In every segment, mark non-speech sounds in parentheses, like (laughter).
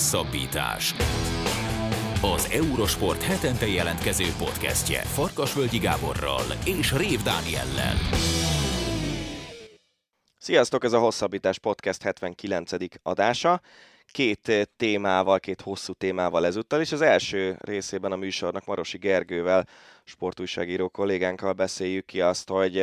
Hosszabbítás. Az Eurosport hetente jelentkező podcastje Farkasvölgyi Gáborral és Rév Dániellel. Sziasztok, ez a Hosszabbítás Podcast 79. adása. Két témával, két hosszú témával ezúttal, és az első részében a műsornak Marosi Gergővel, sportújságíró kollégánkkal beszéljük ki azt, hogy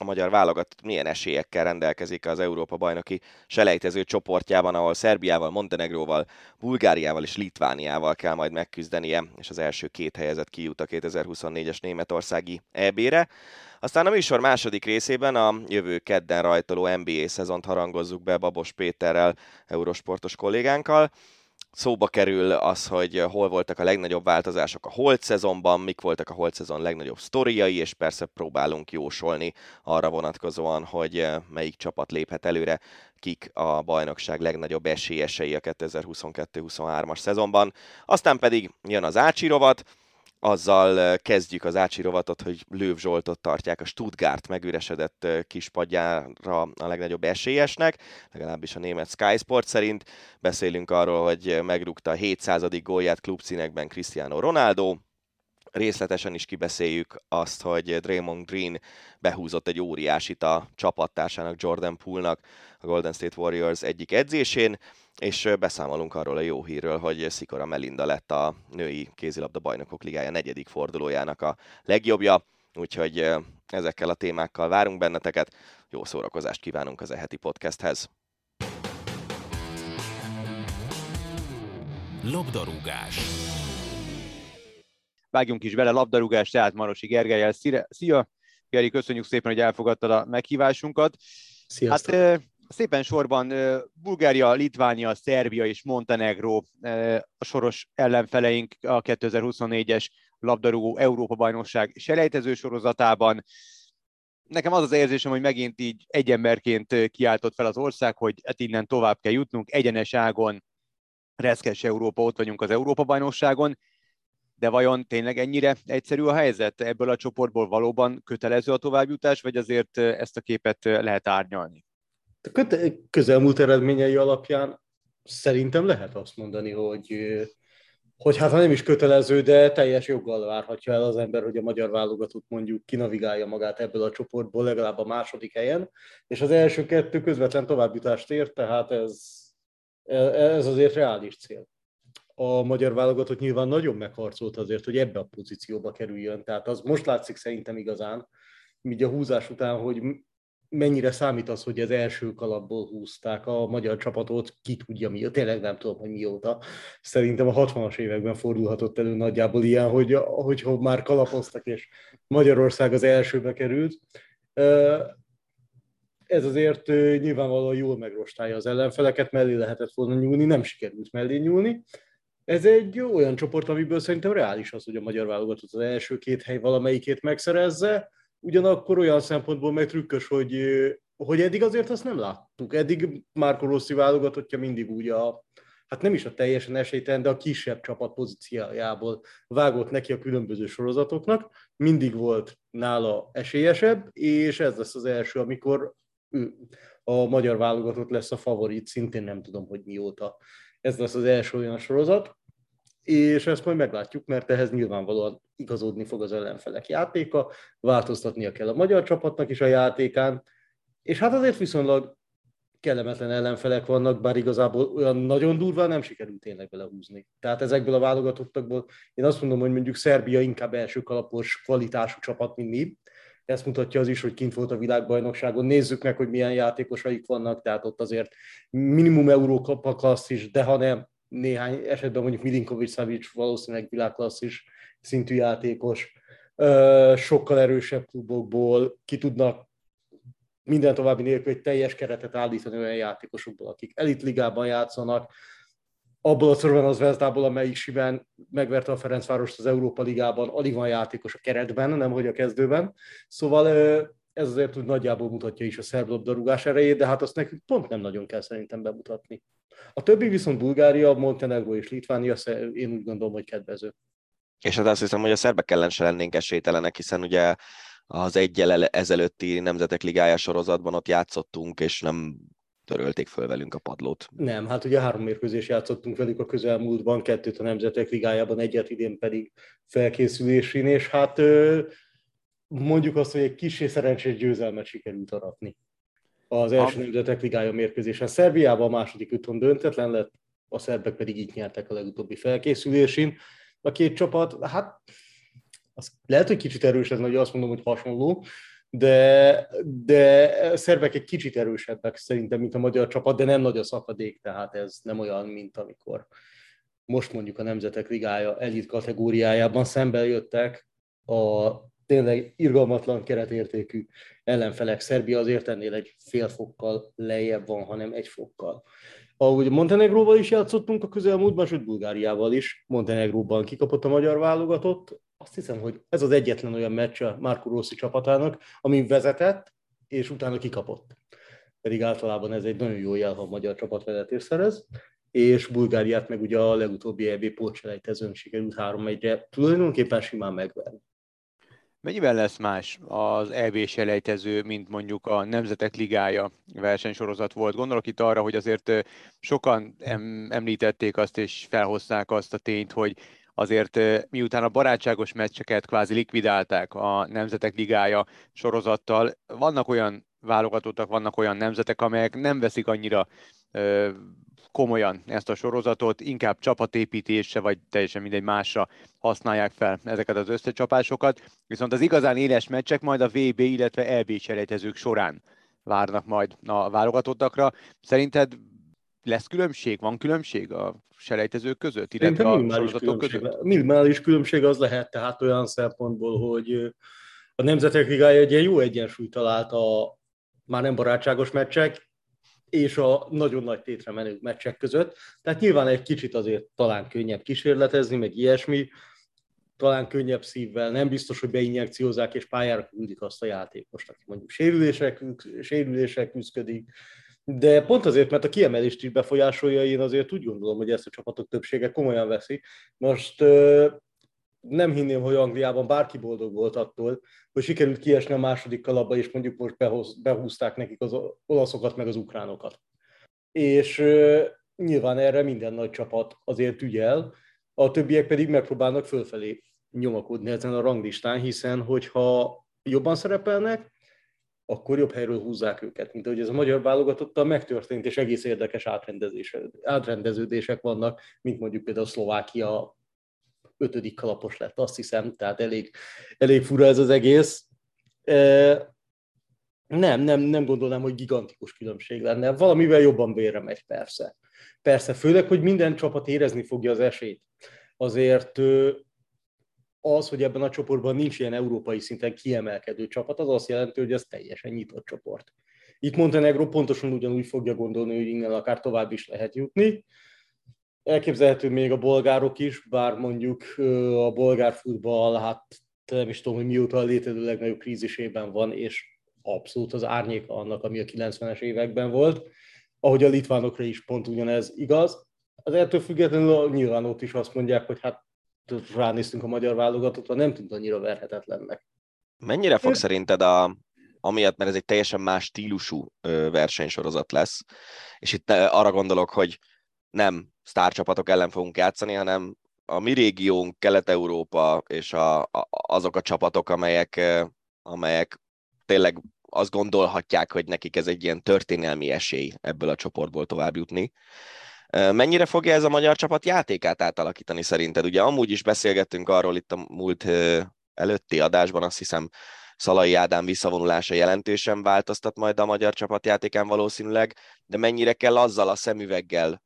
a magyar válogatott milyen esélyekkel rendelkezik az Európa-bajnoki selejtező csoportjában, ahol Szerbiával, Montenegróval, Bulgáriával és Litvániával kell majd megküzdenie, és az első két helyezett kijut a 2024-es németországi EB-re. Aztán a műsor második részében a jövő kedden rajtoló NBA szezont harangozzuk be Babos Péterrel, eurosportos kollégánkkal, szóba kerül az, hogy hol voltak a legnagyobb változások a holt szezonban, mik voltak a holt szezon legnagyobb sztoriai, és persze próbálunk jósolni arra vonatkozóan, hogy melyik csapat léphet előre, kik a bajnokság legnagyobb esélyesei a 2022-23-as szezonban. Aztán pedig jön az Ácsi rovat, azzal kezdjük az Ácsi rovatot, hogy Lőv Zsoltot tartják a Stuttgart megüresedett kispadjára a legnagyobb esélyesnek, legalábbis a német Sky Sport szerint. Beszélünk arról, hogy megrúgta a 700. gólját klubszínekben Cristiano Ronaldo, részletesen is kibeszéljük azt, hogy Draymond Green behúzott egy óriásit a csapattársának, Jordan Poole-nak a Golden State Warriors egyik edzésén, és beszámolunk arról a jó hírről, hogy Szikora Melinda lett a női kézilabda bajnokok ligája negyedik fordulójának a legjobbja, úgyhogy ezekkel a témákkal várunk benneteket. Jó szórakozást kívánunk az eheti podcasthez. Labdarúgás. Vágjunk is bele, labdarúgás, tehát Marosi Gergelyel. Szia! Geri, köszönjük szépen, hogy elfogadtad a meghívásunkat. Sziasztok! Hát szépen sorban Bulgária, Litvánia, Szerbia és Montenegro a soros ellenfeleink a 2024-es labdarúgó Európa-bajnokság selejtező sorozatában. Nekem az az érzésem, hogy megint így egy emberként kiáltott fel az ország, hogy hát innen tovább kell jutnunk, egyenes ágon, reszkes Európa, ott vagyunk az Európa-bajnokságon, de vajon tényleg ennyire egyszerű a helyzet? Ebből a csoportból valóban kötelező a továbbjutás, vagy azért ezt a képet lehet árnyalni? A közelmúlt eredményei alapján szerintem lehet azt mondani, hogy, hogy hát ha nem is kötelező, de teljes joggal várhatja el az ember, hogy a magyar válogatott mondjuk kinavigálja magát ebből a csoportból legalább a második helyen, és az első kettő közvetlen továbbjutást ért, tehát ez, ez azért reális cél. A magyar válogatott nyilván nagyon megharcolt azért, hogy ebbe a pozícióba kerüljön, tehát az most látszik szerintem igazán, így a húzás után, hogy mennyire számít az, hogy az első kalapból húzták a magyar csapatot, ki tudja mi, tényleg nem tudom, hogy mióta. Szerintem a 60-as években fordulhatott elő nagyjából ilyen, hogy, hogy már kalapoztak, és Magyarország az elsőbe került. Ez azért nyilvánvalóan jól megrostálja az ellenfeleket, mellé lehetett volna nyúlni, nem sikerült mellé nyúlni. Ez egy olyan csoport, amiből szerintem reális az, hogy a magyar válogatott az első két hely valamelyikét megszerezze, ugyanakkor olyan szempontból meg trükkös, hogy, hogy eddig azért azt nem láttuk. Eddig Márko Rossi válogatottja mindig úgy a, hát nem is a teljesen esélytelen, de a kisebb csapat pozíciójából vágott neki a különböző sorozatoknak, mindig volt nála esélyesebb, és ez lesz az első, amikor ő, a magyar válogatott lesz a favorit, szintén nem tudom, hogy mióta. Ez lesz az első olyan sorozat, és ezt majd meglátjuk, mert ehhez nyilvánvalóan igazodni fog az ellenfelek játéka, változtatnia kell a magyar csapatnak is a játékán, és hát azért viszonylag kellemetlen ellenfelek vannak, bár igazából olyan nagyon durván nem sikerült tényleg belehúzni. Tehát ezekből a válogatottakból én azt mondom, hogy mondjuk Szerbia inkább első kalapos kvalitású csapat, mint mi. Ezt mutatja az is, hogy kint volt a világbajnokságon. Nézzük meg, hogy milyen játékosaik vannak, tehát ott azért minimum Európa klasszis, de ha nem, néhány esetben mondjuk Milinkovic Savic valószínűleg világklasszis szintű játékos, sokkal erősebb klubokból ki tudnak minden további nélkül egy teljes keretet állítani olyan játékosokból, akik elitligában játszanak, abból a szorban az Vezdából, amelyik simán megverte a Ferencvárost az Európa Ligában, alig van játékos a keretben, nem hogy a kezdőben. Szóval ez azért úgy nagyjából mutatja is a szerb labdarúgás erejét, de hát azt nekünk pont nem nagyon kell szerintem bemutatni. A többi viszont Bulgária, Montenegro és Litvánia, én úgy gondolom, hogy kedvező. És hát azt hiszem, hogy a szerbek ellen se lennénk esélytelenek, hiszen ugye az egyel ezelőtti Nemzetek Ligája sorozatban ott játszottunk, és nem törölték föl velünk a padlót. Nem, hát ugye három mérkőzés játszottunk velük a közelmúltban, kettőt a Nemzetek Ligájában, egyet idén pedig felkészülésén, és hát mondjuk azt, hogy egy kis szerencsés győzelmet sikerült aratni. Az első a... Nemzetek Ligája mérkőzésen Szerbiában a második üton döntetlen lett, a szerbek pedig itt nyertek a legutóbbi felkészülésén. A két csapat, hát az lehet, hogy kicsit erős ez, hogy azt mondom, hogy hasonló, de, de a szerbek egy kicsit erősebbek szerintem, mint a magyar csapat, de nem nagy a szakadék, tehát ez nem olyan, mint amikor most mondjuk a Nemzetek Ligája elit kategóriájában szembe jöttek a tényleg irgalmatlan keretértékű ellenfelek. Szerbia azért ennél egy fél fokkal lejjebb van, hanem egy fokkal. Ahogy Montenegróval is játszottunk a közelmúltban, sőt Bulgáriával is. Montenegróban kikapott a magyar válogatott. Azt hiszem, hogy ez az egyetlen olyan meccs a Marco Rossi csapatának, amin vezetett, és utána kikapott. Pedig általában ez egy nagyon jó jel, ha a magyar csapat vezetés szerez és Bulgáriát meg ugye a legutóbbi EB pótselejtezőn sikerült 3-1-re tulajdonképpen simán megverni. Mennyiben lesz más az EB selejtező, mint mondjuk a Nemzetek Ligája versenysorozat volt? Gondolok itt arra, hogy azért sokan említették azt és felhozták azt a tényt, hogy azért miután a barátságos meccseket kvázi likvidálták a Nemzetek Ligája sorozattal, vannak olyan válogatottak, vannak olyan nemzetek, amelyek nem veszik annyira komolyan ezt a sorozatot, inkább csapatépítésre, vagy teljesen mindegy másra használják fel ezeket az összecsapásokat, viszont az igazán éles meccsek majd a VB, illetve EB selejtezők során várnak majd a válogatottakra. Szerinted lesz különbség? Van különbség a selejtezők között, illetve a sorozatok között? Minimális különbség az lehet, tehát olyan szempontból, hogy a Nemzetek Ligája egy ilyen jó egyensúlyt talált a már nem barátságos meccsek, és a nagyon nagy tétre menő meccsek között. Tehát nyilván egy kicsit azért talán könnyebb kísérletezni, meg ilyesmi, talán könnyebb szívvel, nem biztos, hogy beinjekciózzák és pályára küldik azt a játékost, aki mondjuk sérülések, sérülések küzdik, de pont azért, mert a kiemelést is befolyásolja, én azért úgy gondolom, hogy ezt a csapatok többsége komolyan veszi. Most nem hinném, hogy Angliában bárki boldog volt attól, hogy sikerült kiesni a második kalapba, és mondjuk most behoz, behúzták nekik az olaszokat, meg az ukránokat. És nyilván erre minden nagy csapat azért ügyel, a többiek pedig megpróbálnak fölfelé nyomakodni ezen a ranglistán, hiszen hogyha jobban szerepelnek, akkor jobb helyről húzzák őket, mint ahogy ez a magyar válogatottal megtörtént, és egész érdekes átrendeződések vannak, mint mondjuk például Szlovákia ötödik kalapos lett, azt hiszem, tehát elég, elég fura ez az egész. Nem, nem, nem gondolnám, hogy gigantikus különbség lenne. Valamivel jobban vérre megy, persze. Persze, főleg, hogy minden csapat érezni fogja az esélyt. Azért az, hogy ebben a csoportban nincs ilyen európai szinten kiemelkedő csapat, az azt jelenti, hogy ez teljesen nyitott csoport. Itt Montenegro pontosan ugyanúgy fogja gondolni, hogy innen akár tovább is lehet jutni, Elképzelhető még a bolgárok is, bár mondjuk a bolgár futball, hát nem is tudom, hogy mióta a létező legnagyobb krízisében van, és abszolút az árnyéka annak, ami a 90-es években volt. Ahogy a litvánokra is pont ugyanez igaz. Az ettől függetlenül nyilván ott is azt mondják, hogy hát ránéztünk a magyar válogatottra, nem tűnt annyira verhetetlennek. Mennyire fog szerinted a, amiatt, mert ez egy teljesen más stílusú versenysorozat lesz, és itt arra gondolok, hogy nem sztárcsapatok ellen fogunk játszani, hanem a mi régiónk, Kelet-Európa és a, a, azok a csapatok, amelyek, amelyek tényleg azt gondolhatják, hogy nekik ez egy ilyen történelmi esély ebből a csoportból tovább jutni. Mennyire fogja ez a magyar csapat játékát átalakítani szerinted? Ugye amúgy is beszélgettünk arról itt a múlt előtti adásban, azt hiszem Szalai Ádám visszavonulása jelentősen változtat majd a magyar csapat játékán valószínűleg, de mennyire kell azzal a szemüveggel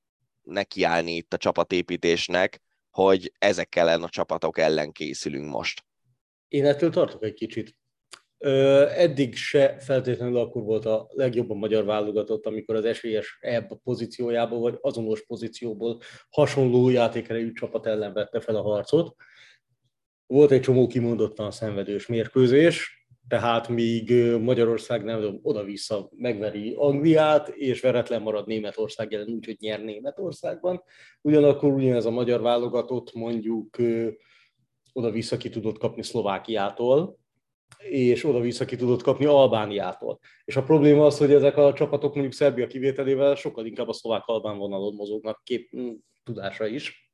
nekiállni itt a csapatépítésnek, hogy ezek ellen a csapatok ellen készülünk most? Én ettől tartok egy kicsit. Eddig se feltétlenül akkor volt a legjobban magyar válogatott, amikor az esélyes ebb pozíciójából, vagy azonos pozícióból hasonló játékerejű csapat ellen vette fel a harcot. Volt egy csomó kimondottan szenvedős mérkőzés, tehát míg Magyarország nem tudom, oda-vissza megveri Angliát, és veretlen marad Németország ellen úgy, hogy nyer Németországban, ugyanakkor ugyanez a magyar válogatott mondjuk oda-vissza ki tudott kapni Szlovákiától, és oda-vissza ki tudott kapni Albániától. És a probléma az, hogy ezek a csapatok mondjuk Szerbia kivételével sokkal inkább a szlovák-albán vonalon mozognak kép tudása is,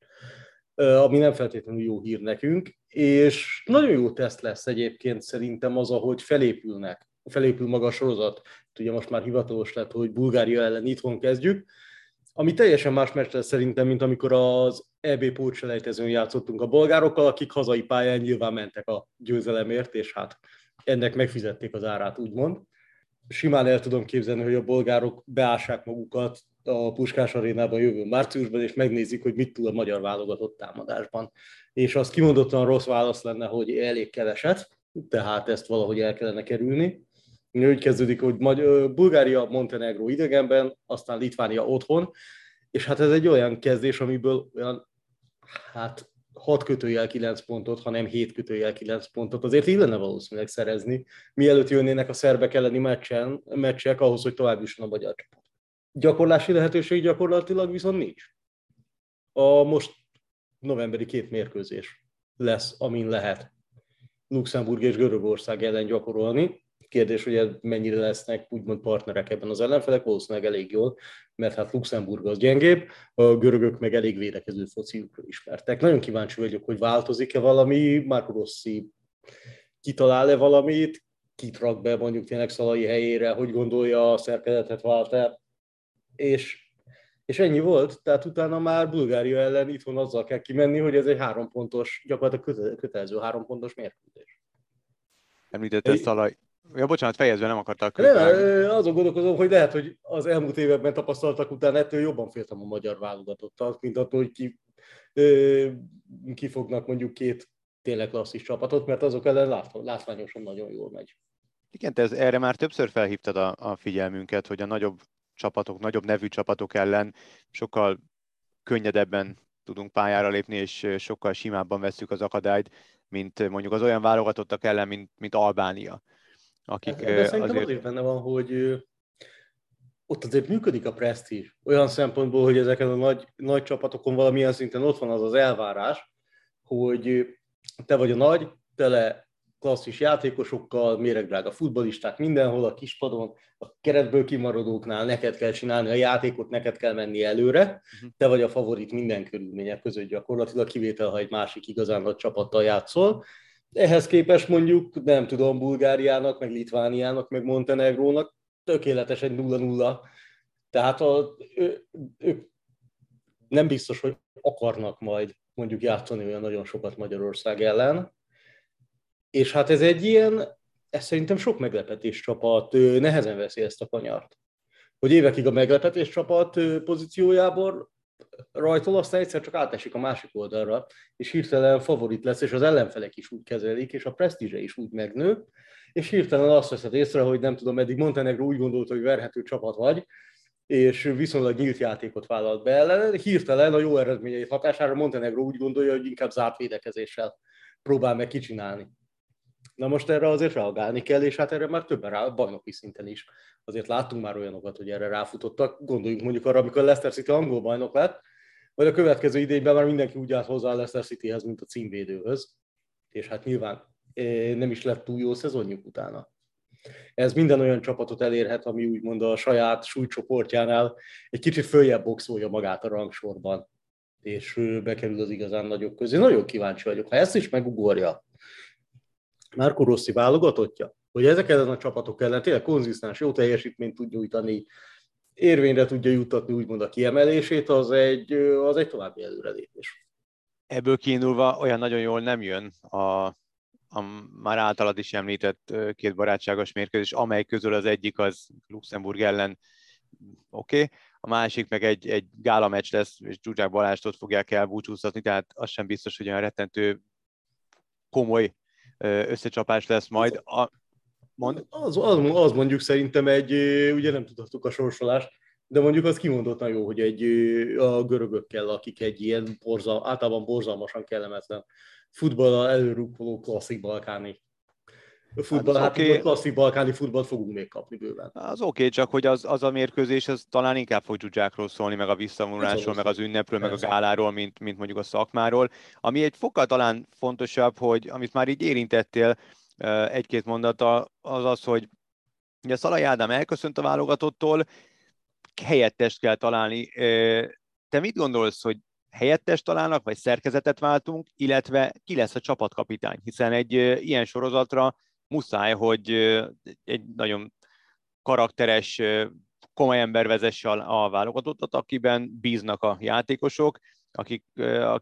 ami nem feltétlenül jó hír nekünk, és nagyon jó teszt lesz egyébként szerintem az, ahogy felépülnek, felépül maga a sorozat. Ugye most már hivatalos lett, hogy Bulgária ellen itthon kezdjük, ami teljesen más meccs lesz szerintem, mint amikor az EB pótselejtezőn játszottunk a bolgárokkal, akik hazai pályán nyilván mentek a győzelemért, és hát ennek megfizették az árát, úgymond. Simán el tudom képzelni, hogy a bolgárok beássák magukat a Puskás arénában jövő márciusban, és megnézik, hogy mit tud a magyar válogatott támadásban. És az kimondottan rossz válasz lenne, hogy elég keveset, tehát ezt valahogy el kellene kerülni. Úgy kezdődik, hogy Bulgária, Montenegro idegenben, aztán Litvánia otthon, és hát ez egy olyan kezdés, amiből olyan, hát 6 kötőjel 9 pontot, hanem 7 kötőjel 9 pontot azért illene valószínűleg szerezni, mielőtt jönnének a szerbek elleni meccsen, meccsek ahhoz, hogy tovább jusson a magyar csapat. Gyakorlási lehetőség gyakorlatilag viszont nincs. A most novemberi két mérkőzés lesz, amin lehet Luxemburg és Görögország ellen gyakorolni. Kérdés, hogy mennyire lesznek úgymond partnerek ebben az ellenfelek, valószínűleg elég jól, mert hát Luxemburg az gyengébb, a görögök meg elég védekező fociukról ismertek. Nagyon kíváncsi vagyok, hogy változik-e valami, Marco Rossi kitalál-e valamit, kit rak be mondjuk tényleg Szalai helyére, hogy gondolja a szerkezetet Walter, és, és ennyi volt, tehát utána már Bulgária ellen itthon azzal kell kimenni, hogy ez egy három pontos, gyakorlatilag kötelező három pontos mérkőzés. Említette Szalai, Ja, bocsánat, fejezve nem akartak. Nem, azon gondolkozom, hogy lehet, hogy az elmúlt években tapasztaltak után ettől jobban féltem a magyar válogatottal, mint attól, hogy ki, kifognak mondjuk két tényleg klasszis csapatot, mert azok ellen látványosan nagyon jól megy. Igen, te ez, erre már többször felhívtad a, a figyelmünket, hogy a nagyobb csapatok, nagyobb nevű csapatok ellen sokkal könnyedebben tudunk pályára lépni, és sokkal simábban veszük az akadályt, mint mondjuk az olyan válogatottak ellen, mint, mint Albánia akik De szerintem azért... az is benne van, hogy ott azért működik a presztízs. Olyan szempontból, hogy ezeken a nagy, nagy csapatokon valamilyen szinten ott van az az elvárás, hogy te vagy a nagy, tele klasszis játékosokkal, méregdrága futbolisták mindenhol a kispadon, a keretből kimaradóknál neked kell csinálni a játékot, neked kell menni előre, uh-huh. te vagy a favorit minden körülmények között gyakorlatilag, kivétel, ha egy másik igazán nagy csapattal játszol, ehhez képest mondjuk, nem tudom, Bulgáriának, meg Litvániának, meg Montenegrónak tökéletesen 0-0. Tehát a, ő, ők nem biztos, hogy akarnak majd mondjuk játszani olyan nagyon sokat Magyarország ellen. És hát ez egy ilyen, ez szerintem sok meglepetés csapat nehezen veszi ezt a kanyart. Hogy évekig a meglepetés csapat pozíciójából rajtól, aztán egyszer csak átesik a másik oldalra, és hirtelen favorit lesz, és az ellenfelek is úgy kezelik, és a presztízse is úgy megnő, és hirtelen azt veszed észre, hogy nem tudom, eddig Montenegro úgy gondolta, hogy verhető csapat vagy, és viszonylag nyílt játékot vállalt be ellen, hirtelen a jó eredményei hatására Montenegro úgy gondolja, hogy inkább zárt védekezéssel próbál meg kicsinálni. Na most erre azért reagálni kell, és hát erre már többen rá, bajnoki szinten is. Azért láttunk már olyanokat, hogy erre ráfutottak. Gondoljunk mondjuk arra, amikor Leicester City angol bajnok lett, vagy a következő idényben már mindenki úgy állt hozzá a Leicester Cityhez, mint a címvédőhöz. És hát nyilván nem is lett túl jó szezonjuk utána. Ez minden olyan csapatot elérhet, ami úgymond a saját súlycsoportjánál egy kicsit följebb boxolja magát a rangsorban, és bekerül az igazán nagyok közé. Nagyon kíváncsi vagyok. Ha ezt is megugorja, Márko Rossi válogatottja, hogy ezek ellen a csapatok ellen tényleg konzisztens, jó teljesítményt tud nyújtani, érvényre tudja jutatni úgymond a kiemelését, az egy, az egy további előrelépés. Ebből kiindulva olyan nagyon jól nem jön a, a már általad is említett két barátságos mérkőzés, amely közül az egyik az Luxemburg ellen oké, okay. a másik meg egy, egy gála meccs lesz, és Zsuzsák Balázstot fogják elbúcsúztatni, tehát az sem biztos, hogy olyan rettentő komoly összecsapás lesz majd. A, mond? Az, az, az mondjuk szerintem egy, ugye nem tudhattuk a sorsolást, de mondjuk az kimondottan jó, hogy egy, a görögökkel, akik egy ilyen borzal, általában borzalmasan kellemetlen futballal előrukkoló klasszik balkáni futball, hát, hát okay. klasszik balkáni futballt fogunk még kapni bőven. Az oké, okay, csak hogy az, az a mérkőzés, az talán inkább fog Zsuzsákról szólni, meg a visszavonulásról, meg az ünnepről, meg a gáláról, mint, mint mondjuk a szakmáról. Ami egy fokkal talán fontosabb, hogy amit már így érintettél, egy-két mondata az az, hogy ugye Szalai Ádám elköszönt a válogatottól, helyettest kell találni. Te mit gondolsz, hogy helyettest találnak, vagy szerkezetet váltunk, illetve ki lesz a csapatkapitány, hiszen egy ilyen sorozatra muszáj, hogy egy nagyon karakteres, komoly ember vezesse a válogatottat, akiben bíznak a játékosok, akik,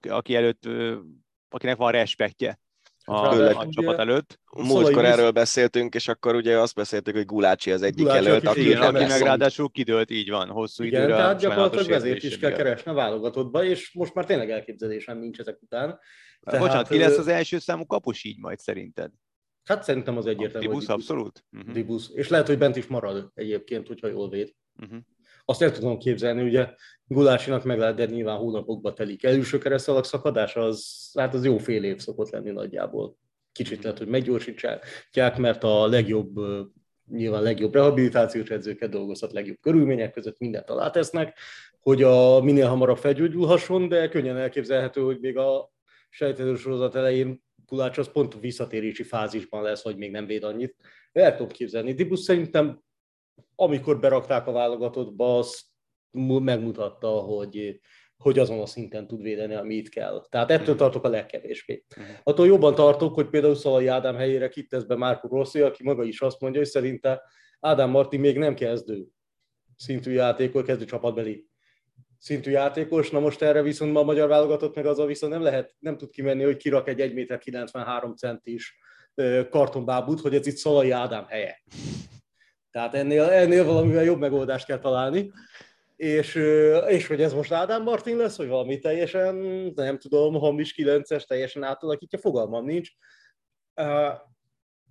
aki előtt, akinek van respektje a, a, a csapat előtt. Múltkor erről beszéltünk, és akkor ugye azt beszéltük, hogy Gulácsi az egyik Gulácsi, előtt, aki, igen, aki meg ráadásul kidőlt, így van, hosszú igen, időre. tehát gyakorlatilag ezért is kell keresni a válogatottba, és most már tényleg elképzelésem nincs ezek után. Tehát, Bocsánat, ki lesz az első számú kapus így majd szerinted? Hát szerintem az egyértelmű. Dibusz, abszolút? Uh-huh. Dibusz. És lehet, hogy bent is marad egyébként, hogyha jól véd. Uh-huh. Azt el tudom képzelni, ugye Gulásinak meg lehet, de nyilván hónapokba telik. Előső keresztalak szakadás, az, hát az jó fél év szokott lenni nagyjából. Kicsit lehet, hogy meggyorsítják, mert a legjobb nyilván legjobb rehabilitációs edzőket dolgozhat, legjobb körülmények között mindent alátesznek, hogy a minél hamarabb felgyógyulhasson, de könnyen elképzelhető, hogy még a sejtező sorozat elején Kulács az pont visszatérési fázisban lesz, hogy még nem véd annyit. El tudom képzelni. Dibus szerintem, amikor berakták a válogatottba, az megmutatta, hogy, hogy azon a szinten tud védeni, ami itt kell. Tehát ettől mhm. tartok a legkevésbé. Uh-huh. Attól jobban tartok, hogy például Szalai Ádám helyére kitesz be Márko Rossi, aki maga is azt mondja, hogy szerinte Ádám Marti még nem kezdő szintű játékos, kezdő csapatbeli szintű játékos, na most erre viszont ma a magyar válogatott meg a viszont nem lehet, nem tud kimenni, hogy kirak egy 1 méter 93 centis kartonbábút, hogy ez itt Szalai Ádám helye. Tehát ennél, ennél valamivel jobb megoldást kell találni. És, és hogy ez most Ádám Martin lesz, vagy valami teljesen, nem tudom, hamis 9-es, teljesen átalakítja, fogalmam nincs. Uh,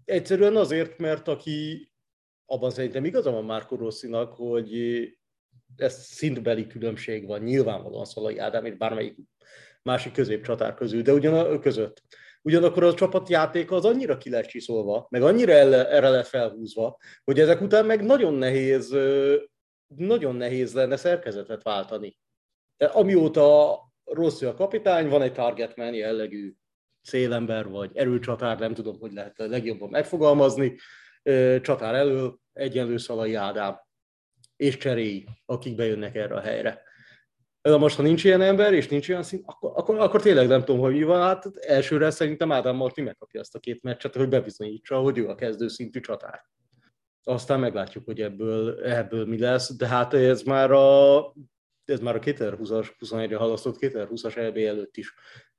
egyszerűen azért, mert aki, abban szerintem igaza van Márko Rosszinak, hogy ez szintbeli különbség van nyilvánvalóan Szalai Ádám és bármelyik másik középcsatár közül, de ugyan között. Ugyanakkor a csapatjáték az annyira ki lesz meg annyira erre lett felhúzva, hogy ezek után meg nagyon nehéz, nagyon nehéz lenne szerkezetet váltani. De amióta rossz a kapitány, van egy targetman jellegű szélember, vagy erőcsatár, nem tudom, hogy lehet legjobban megfogalmazni, csatár elől egyenlő Szalai Ádám és cseréi, akik bejönnek erre a helyre. De most, ha nincs ilyen ember, és nincs olyan szint, akkor, akkor, akkor tényleg nem tudom, hogy mi van. Hát elsőre szerintem Ádám Marti megkapja ezt a két meccset, hogy bebizonyítsa, hogy ő a kezdő szintű csatár. Aztán meglátjuk, hogy ebből, ebből mi lesz, de hát ez már a, ez már a 2020-as, 21-re halasztott 2020-as EB előtt is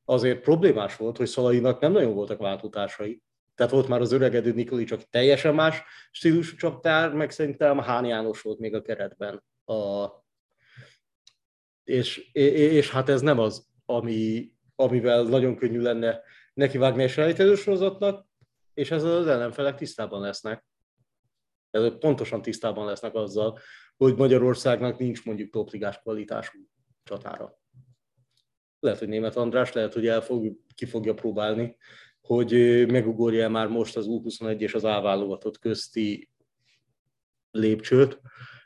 azért problémás volt, hogy Szalainak nem nagyon voltak váltótársai. Tehát volt már az öregedő Nikolic, aki teljesen más stílusú csaptár, meg szerintem Hán János volt még a keretben. A, és, és, hát ez nem az, ami, amivel nagyon könnyű lenne nekivágni egy selejtező sorozatnak, és ez az ellenfelek tisztában lesznek. Ezek pontosan tisztában lesznek azzal, hogy Magyarországnak nincs mondjuk topligás kvalitású csatára. Lehet, hogy német András, lehet, hogy el fog, ki fogja próbálni hogy megugorja már most az U21 és az A közti lépcsőt,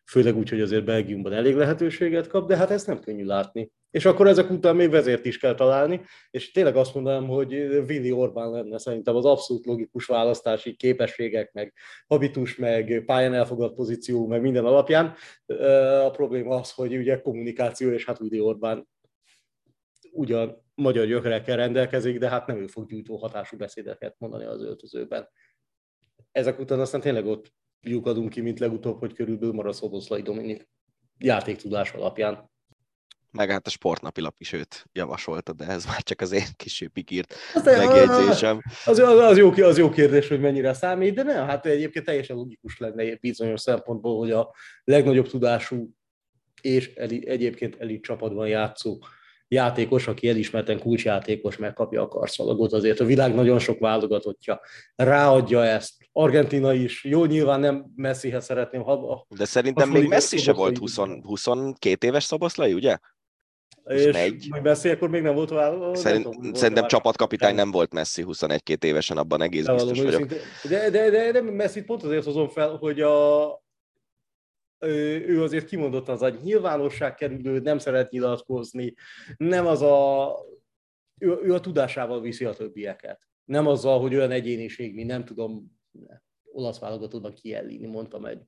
főleg úgy, hogy azért Belgiumban elég lehetőséget kap, de hát ezt nem könnyű látni. És akkor ezek után még vezért is kell találni, és tényleg azt mondanám, hogy Willi Orbán lenne szerintem az abszolút logikus választási képességek, meg habitus, meg pályán elfogadt pozíció, meg minden alapján. A probléma az, hogy ugye kommunikáció, és hát Willi Orbán ugyan magyar gyökerekkel rendelkezik, de hát nem ő fog gyújtó hatású beszédeket mondani az öltözőben. Ezek után aztán tényleg ott lyukadunk ki, mint legutóbb, hogy körülbelül marad Szoboszlai Dominik játéktudás alapján. Meg hát a sportnapilap is őt javasolta, de ez már csak az én kis pikírt megjegyzésem. Az, az, az, jó, az jó kérdés, hogy mennyire számít, de nem, hát egyébként teljesen logikus lenne bizonyos szempontból, hogy a legnagyobb tudású és egyébként elit csapatban játszó játékos, aki elismerten kulcsjátékos, megkapja a karszalagot. Azért a világ nagyon sok válogatottja ráadja ezt. Argentina is, jó, nyilván nem Messihez szeretném. Ha, De szerintem még Messi se volt 20, 22 éves Szoboszlai, ugye? És meg Messi akkor még nem volt válogatott? Szerint, nem tudom, szerintem volt csapatkapitány nem volt Messi 21-2 évesen, abban egész de biztos vagyok. De, de, de, de Messi pont azért hozom fel, hogy a, ő azért kimondott az, hogy nyilvánosság kerülő, nem szeret nyilatkozni, nem az a, ő, ő a tudásával viszi a többieket. Nem azzal, hogy olyan egyéniség, mint nem tudom, olasz válogatottban kiellini, mondtam egy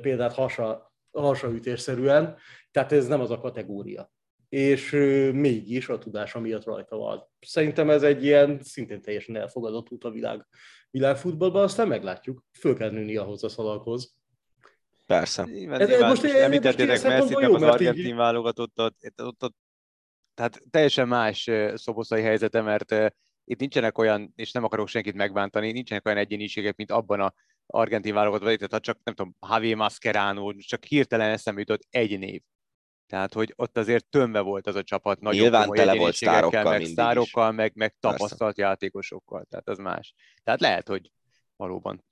példát hasa, hasaütésszerűen, tehát ez nem az a kategória. És mégis a tudása miatt rajta van. Szerintem ez egy ilyen szintén teljesen elfogadott út a világ, világfutballban, aztán meglátjuk. Föl kell nőni ahhoz a szalaghoz. Persze. Ez, ez most említettétek messi nem az argentin így... válogatottat, ott, ott, ott, tehát teljesen más szoboszai helyzete, mert itt nincsenek olyan, és nem akarok senkit megbántani, nincsenek olyan egyéniségek, mint abban a argentin válogatottban, tehát csak nem tudom, Javi Mascherano, csak hirtelen eszembe jutott egy név. Tehát, hogy ott azért tömve volt az a csapat, nagyon Nyilván tele volt sztárokkal, meg sztárokkal, meg, meg tapasztalt Persze. játékosokkal, tehát az más. Tehát lehet, hogy valóban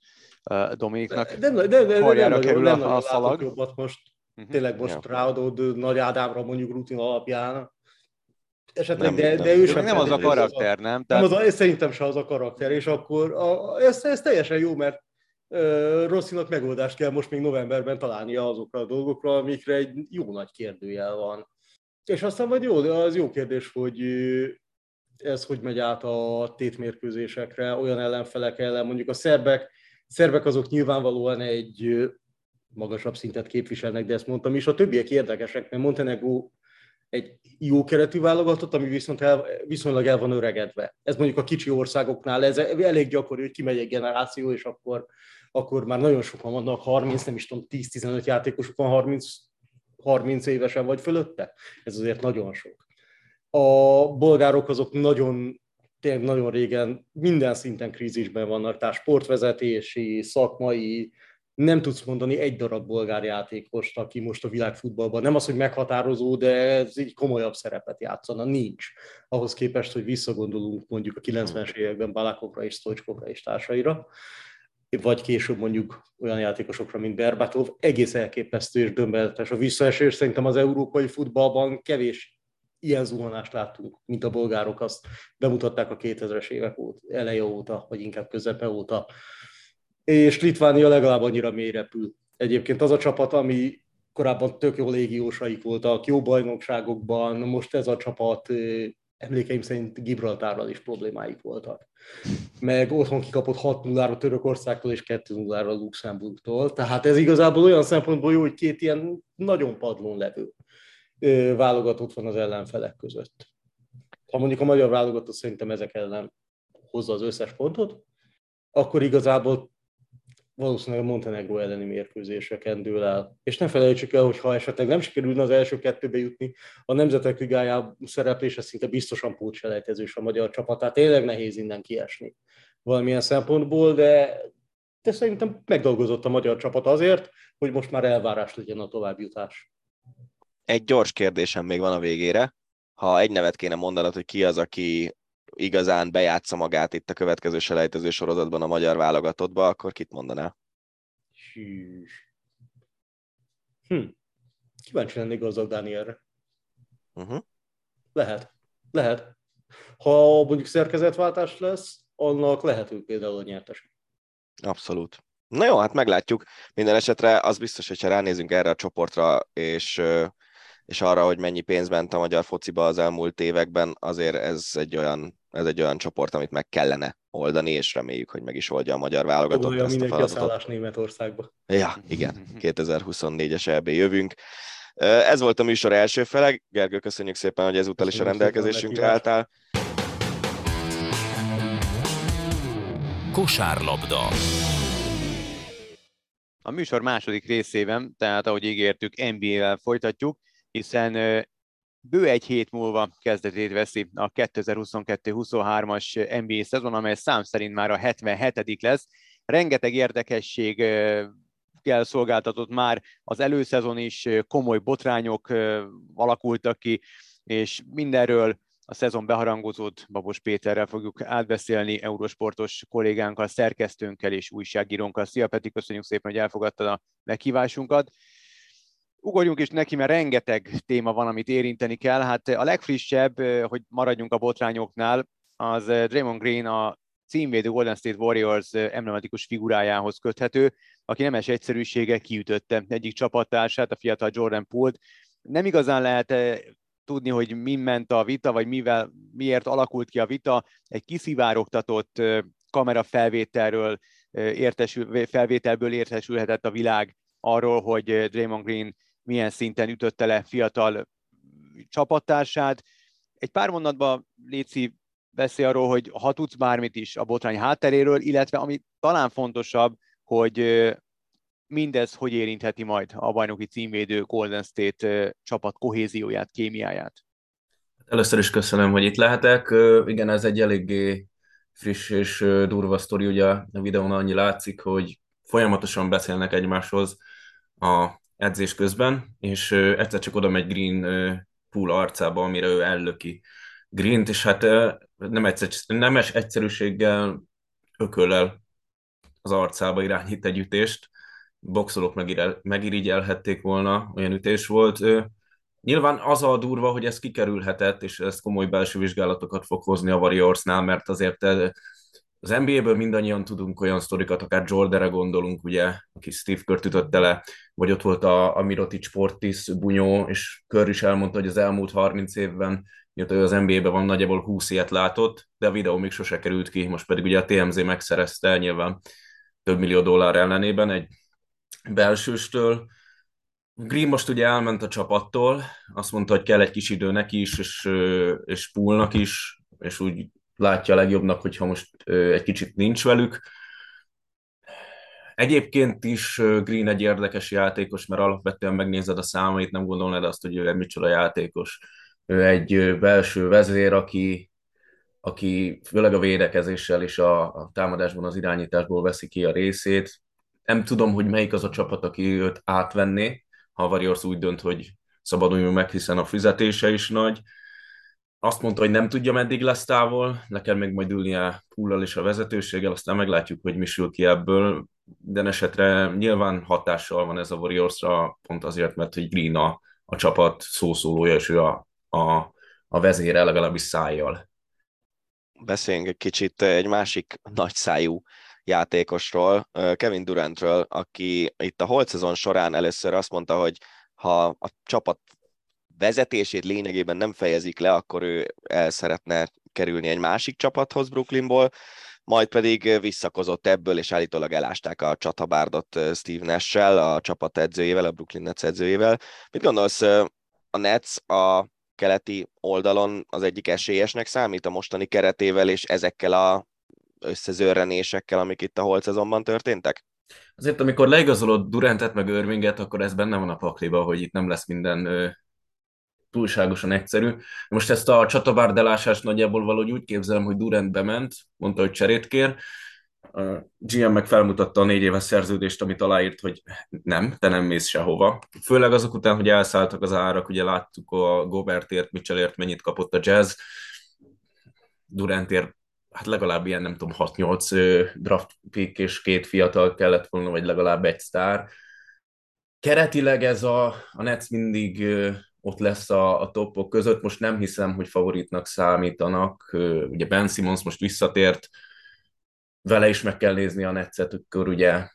Dominiknak de, de, de, de, de, kerül nem, a, a szalag. Jobbat most, uh-huh. Tényleg most ja. ráadod Nagy Ádámra mondjuk rutin alapján, esetleg, nem, de, de ő sem nem az a karakter, nem? Tehát... Nem az a, szerintem se az a karakter, és akkor a, ez, ez teljesen jó, mert Rosszinak megoldást kell most még novemberben találnia azokra a dolgokra, amikre egy jó nagy kérdőjel van. És aztán majd jó, de az jó kérdés, hogy ez hogy megy át a tétmérkőzésekre, olyan ellenfelek ellen, mondjuk a szerbek, szerbek azok nyilvánvalóan egy magasabb szintet képviselnek, de ezt mondtam is, a többiek érdekesek, mert Montenegro egy jó keretű válogatott, ami viszont el, viszonylag el van öregedve. Ez mondjuk a kicsi országoknál, ez elég gyakori, hogy kimegy egy generáció, és akkor, akkor már nagyon sokan vannak, 30, nem is tudom, 10-15 játékosuk van 30, 30 évesen vagy fölötte. Ez azért nagyon sok. A bolgárok azok nagyon tényleg nagyon régen minden szinten krízisben vannak, tehát sportvezetési, szakmai, nem tudsz mondani egy darab bolgár játékost, aki most a világfutballban nem az, hogy meghatározó, de ez így komolyabb szerepet játszana, nincs. Ahhoz képest, hogy visszagondolunk mondjuk a 90-es években Balakovra és Stoichkovra és társaira, vagy később mondjuk olyan játékosokra, mint Berbatov, egész elképesztő és dömbeletes a visszaesés. Szerintem az európai futballban kevés ilyen zuhanást láttunk, mint a bolgárok azt bemutatták a 2000-es évek óta, eleje óta, vagy inkább közepe óta és Litvánia legalább annyira mély repül. Egyébként az a csapat, ami korábban tök jó légiósaik voltak, jó bajnokságokban, most ez a csapat emlékeim szerint Gibraltárral is problémáik voltak. Meg otthon kikapott 6-0-ra Törökországtól és 2-0-ra Luxemburgtól. Tehát ez igazából olyan szempontból jó, hogy két ilyen nagyon padlón levő válogatott van az ellenfelek között. Ha mondjuk a magyar válogatott szerintem ezek ellen hozza az összes pontot, akkor igazából valószínűleg a Montenegro elleni mérkőzéseken dől el. És ne felejtsük el, hogy ha esetleg nem sikerülne az első kettőbe jutni, a Nemzetek Ligájában szereplése szinte biztosan pótselejtezős a magyar csapat, tehát tényleg nehéz innen kiesni valamilyen szempontból, de, de szerintem megdolgozott a magyar csapat azért, hogy most már elvárás legyen a továbbjutás. Egy gyors kérdésem még van a végére. Ha egy nevet kéne mondanod, hogy ki az, aki igazán bejátsza magát itt a következő selejtező sorozatban a magyar válogatottba, akkor kit mondanál? Hm. Kíváncsi lennék gazdag Dánielre. Uh-huh. Lehet. Lehet. Ha mondjuk szerkezetváltás lesz, annak lehető például a nyertes. Abszolút. Na jó, hát meglátjuk. Minden esetre az biztos, hogyha ránézünk erre a csoportra, és és arra, hogy mennyi pénz ment a magyar fociba az elmúlt években, azért ez egy olyan, ez egy olyan csoport, amit meg kellene oldani, és reméljük, hogy meg is oldja a magyar válogatott Olyan ezt a feladatot. a Németországba. Ja, igen, 2024-es EB jövünk. Ez volt a műsor első fele. Gergő, köszönjük szépen, hogy ezúttal is a rendelkezésünkre álltál. Kosárlabda. A műsor második részében, tehát ahogy ígértük, NBA-vel folytatjuk hiszen bő egy hét múlva kezdetét veszi a 2022-23-as NBA szezon, amely szám szerint már a 77 lesz. Rengeteg érdekesség kell szolgáltatott már az előszezon is, komoly botrányok alakultak ki, és mindenről a szezon beharangozót Babos Péterrel fogjuk átbeszélni, eurosportos kollégánkkal, szerkesztőnkkel és újságírónkkal. Szia Peti, köszönjük szépen, hogy elfogadtad a meghívásunkat ugorjunk is neki, mert rengeteg téma van, amit érinteni kell. Hát a legfrissebb, hogy maradjunk a botrányoknál, az Draymond Green a címvédő Golden State Warriors emblematikus figurájához köthető, aki nemes egyszerűsége kiütötte egyik csapattársát, a fiatal Jordan Poole-t. Nem igazán lehet tudni, hogy mi ment a vita, vagy mivel, miért alakult ki a vita. Egy kiszivárogtatott kamerafelvételről értesül, felvételből értesülhetett a világ arról, hogy Draymond Green milyen szinten ütötte le fiatal csapattársát. Egy pár mondatban Léci beszél arról, hogy ha tudsz bármit is a botrány hátteréről, illetve ami talán fontosabb, hogy mindez hogy érintheti majd a bajnoki címvédő Golden State csapat kohézióját, kémiáját? Először is köszönöm, hogy itt lehetek. Igen, ez egy eléggé friss és durva sztori, ugye a videón annyi látszik, hogy folyamatosan beszélnek egymáshoz a edzés közben, és egyszer csak oda megy Green pool arcába, amire ő ellöki Green-t, és hát nem, egyszer, nem egyszerűséggel ököllel az arcába irányít egy ütést, boxolók megirigyelhették volna, olyan ütés volt. Nyilván az a durva, hogy ez kikerülhetett, és ez komoly belső vizsgálatokat fog hozni a Warriorsnál, mert azért az NBA-ből mindannyian tudunk olyan sztorikat, akár Jordanre gondolunk, ugye, aki Steve Kurt ütötte le, vagy ott volt a, a Mirotic Portis bunyó, és Kör is elmondta, hogy az elmúlt 30 évben, mióta ő az NBA-ben van, nagyjából 20 ilyet látott, de a videó még sose került ki, most pedig ugye a TMZ megszerezte nyilván több millió dollár ellenében egy belsőstől. Green most ugye elment a csapattól, azt mondta, hogy kell egy kis idő neki is, és, és Poolnak is, és úgy látja legjobbnak, hogyha most egy kicsit nincs velük. Egyébként is Green egy érdekes játékos, mert alapvetően megnézed a számait, nem gondolnád azt, hogy ő egy micsoda játékos. Ő egy belső vezér, aki, aki főleg a védekezéssel és a, a támadásban az irányításból veszi ki a részét. Nem tudom, hogy melyik az a csapat, aki őt átvenné, ha a Warriors úgy dönt, hogy szabaduljon meg, hiszen a fizetése is nagy azt mondta, hogy nem tudja, meddig lesz távol, le kell még majd ülnie Pullal és a vezetőséggel, aztán meglátjuk, hogy mi sül ki ebből, de esetre nyilván hatással van ez a Warriorsra, pont azért, mert hogy Green a, a csapat szószólója, és ő a, a, a vezére legalábbis szájjal. Beszéljünk egy kicsit egy másik nagyszájú játékosról, Kevin Durantről, aki itt a holt szezon során először azt mondta, hogy ha a csapat vezetését lényegében nem fejezik le, akkor ő el szeretne kerülni egy másik csapathoz Brooklynból, majd pedig visszakozott ebből, és állítólag elásták a csatabárdot Steve nash a csapat edzőjével, a Brooklyn Nets edzőjével. Mit gondolsz, a Nets a keleti oldalon az egyik esélyesnek számít a mostani keretével, és ezekkel a összezörrenésekkel, amik itt a holt szezonban történtek? Azért, amikor leigazolod Durantet meg Irvinget, akkor ez benne van a pakliba, hogy itt nem lesz minden túlságosan egyszerű. Most ezt a csatabárdelásást nagyjából valahogy úgy képzelem, hogy Durant bement, mondta, hogy cserét kér, a GM meg felmutatta a négy éves szerződést, amit aláírt, hogy nem, te nem mész sehova. Főleg azok után, hogy elszálltak az árak, ugye láttuk a Gobertért, Mitchellért mennyit kapott a Jazz, Durantért hát legalább ilyen, nem tudom, 6-8 draft pick és két fiatal kellett volna, vagy legalább egy sztár. Keretileg ez a, a Nets mindig ott lesz a, a topok között. Most nem hiszem, hogy favoritnak számítanak. Ugye Ben Simmons most visszatért, vele is meg kell nézni a netszet, akkor ugye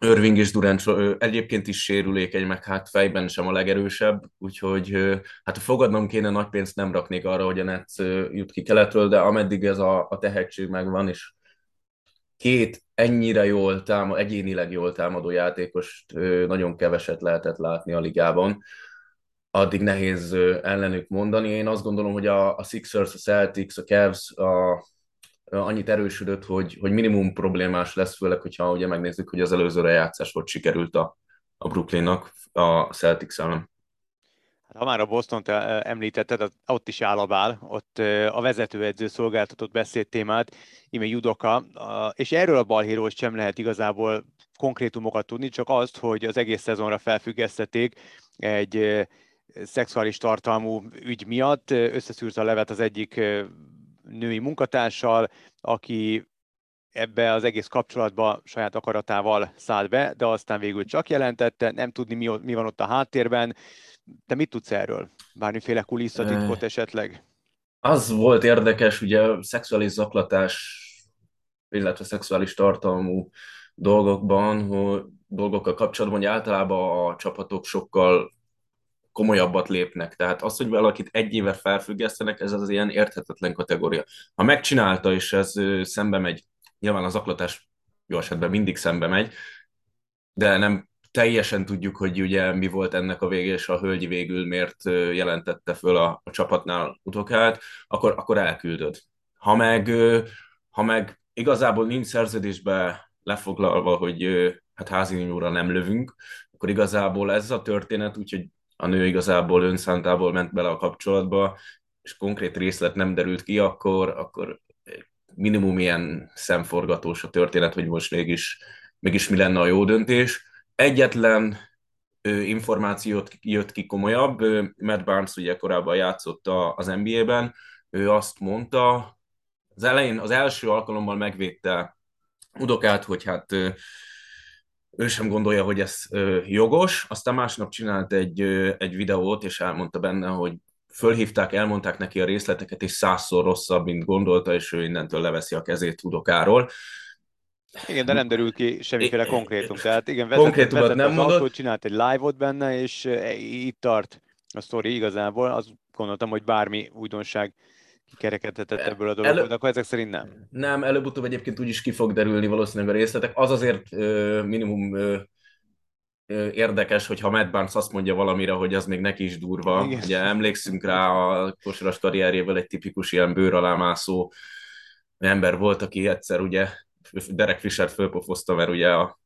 Irving és Durant egyébként is sérülékeny, meg hát fejben sem a legerősebb, úgyhogy hát fogadnom kéne nagy pénzt nem raknék arra, hogy a Netsz jut ki keletről, de ameddig ez a, a tehetség megvan, és két ennyire jól támad, egyénileg jól támadó játékost nagyon keveset lehetett látni a ligában addig nehéz ellenük mondani. Én azt gondolom, hogy a, a Sixers, a Celtics, a Cavs a, annyit erősödött, hogy, hogy minimum problémás lesz, főleg, hogyha ugye megnézzük, hogy az előző rejátszás hogy sikerült a, a Brooklynnak a Celtics ellen. Hát, ha már a boston említetted, ott is állabál, ott a vezetőedző szolgáltatott beszédtémát, ime judoka, és erről a balhéról sem lehet igazából konkrétumokat tudni, csak azt, hogy az egész szezonra felfüggesztették egy szexuális tartalmú ügy miatt összeszűrte a levet az egyik női munkatársal, aki ebbe az egész kapcsolatba saját akaratával szállt be, de aztán végül csak jelentette, nem tudni mi, mi van ott a háttérben. Te mit tudsz erről? Bármiféle kulisszatitkot esetleg? Az volt érdekes, ugye szexuális zaklatás, illetve szexuális tartalmú dolgokban, hogy dolgokkal kapcsolatban, hogy általában a csapatok sokkal komolyabbat lépnek. Tehát az, hogy valakit egy éve felfüggesztenek, ez az ilyen érthetetlen kategória. Ha megcsinálta, és ez szembe megy, nyilván az aklatás jó esetben mindig szembe megy, de nem teljesen tudjuk, hogy ugye mi volt ennek a vége, és a hölgy végül miért jelentette föl a, a csapatnál utokát, akkor, akkor elküldöd. Ha meg, ha meg igazából nincs szerződésbe lefoglalva, hogy hát házi nem lövünk, akkor igazából ez a történet, úgyhogy a nő igazából önszántából ment bele a kapcsolatba, és konkrét részlet nem derült ki, akkor, akkor minimum ilyen szemforgatós a történet, hogy most mégis, mégis mi lenne a jó döntés. Egyetlen ö, információt jött ki komolyabb, Matt Barnes ugye korábban játszott az NBA-ben, ő azt mondta, az elején, az első alkalommal megvédte Udokát, hogy hát ő sem gondolja, hogy ez jogos, aztán másnap csinált egy, egy videót, és elmondta benne, hogy fölhívták, elmondták neki a részleteket, és százszor rosszabb, mint gondolta, és ő innentől leveszi a kezét Udokáról. Igen, de nem derül ki semmiféle konkrétum. Tehát igen, vezet, Konkrétumot vezet nem az mondott. autót, csinált egy live-ot benne, és itt tart a sztori igazából. Azt gondoltam, hogy bármi újdonság kikerekedhetett ebből a dologból, Elő... akkor ezek szerint nem. Nem, előbb-utóbb egyébként úgyis ki fog derülni valószínűleg a részletek. Az azért ö, minimum ö, ö, érdekes, hogyha Matt Barnes azt mondja valamire, hogy az még neki is durva. Igen. Ugye emlékszünk rá a kosaras karrierjével egy tipikus ilyen bőr alámászó ember volt, aki egyszer ugye Derek Fisher fölpofozta, mert ugye a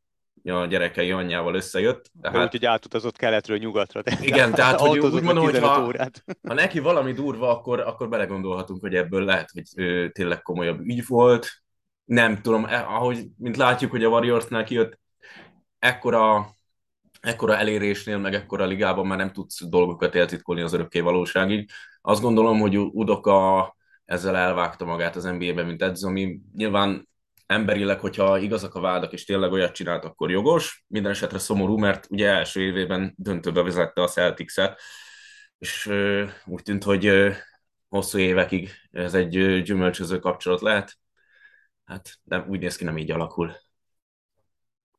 a gyerekei anyjával összejött. Tehát... Úgyhogy átutazott keletről nyugatra. Tehát igen, tehát hogy úgy mondom, hogy ha, ha neki valami durva, akkor, akkor belegondolhatunk, hogy ebből lehet, hogy ő, tényleg komolyabb ügy volt. Nem tudom, eh, ahogy, mint látjuk, hogy a Warriorsnál kijött, ekkora, ekkora elérésnél, meg ekkora ligában már nem tudsz dolgokat eltitkolni az örökké valóságig. Azt gondolom, hogy Udoka ezzel elvágta magát az NBA-ben, mint edző, ami nyilván emberileg, hogyha igazak a vádak, és tényleg olyat csinált, akkor jogos. Minden esetre szomorú, mert ugye első évében döntőbe vezette a Celtics-et, és ö, úgy tűnt, hogy hosszú évekig ez egy gyümölcsöző kapcsolat lehet. Hát nem, úgy néz ki, nem így alakul.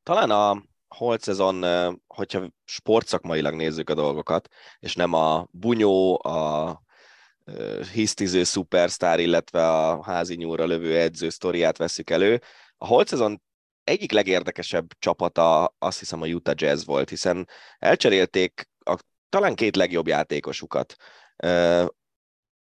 Talán a holt szezon, hogyha sportszakmailag nézzük a dolgokat, és nem a bunyó, a hisztiző szupersztár, illetve a házi nyúra lövő edző sztoriát veszük elő. A holt szezon egyik legérdekesebb csapata azt hiszem a Utah Jazz volt, hiszen elcserélték a talán két legjobb játékosukat.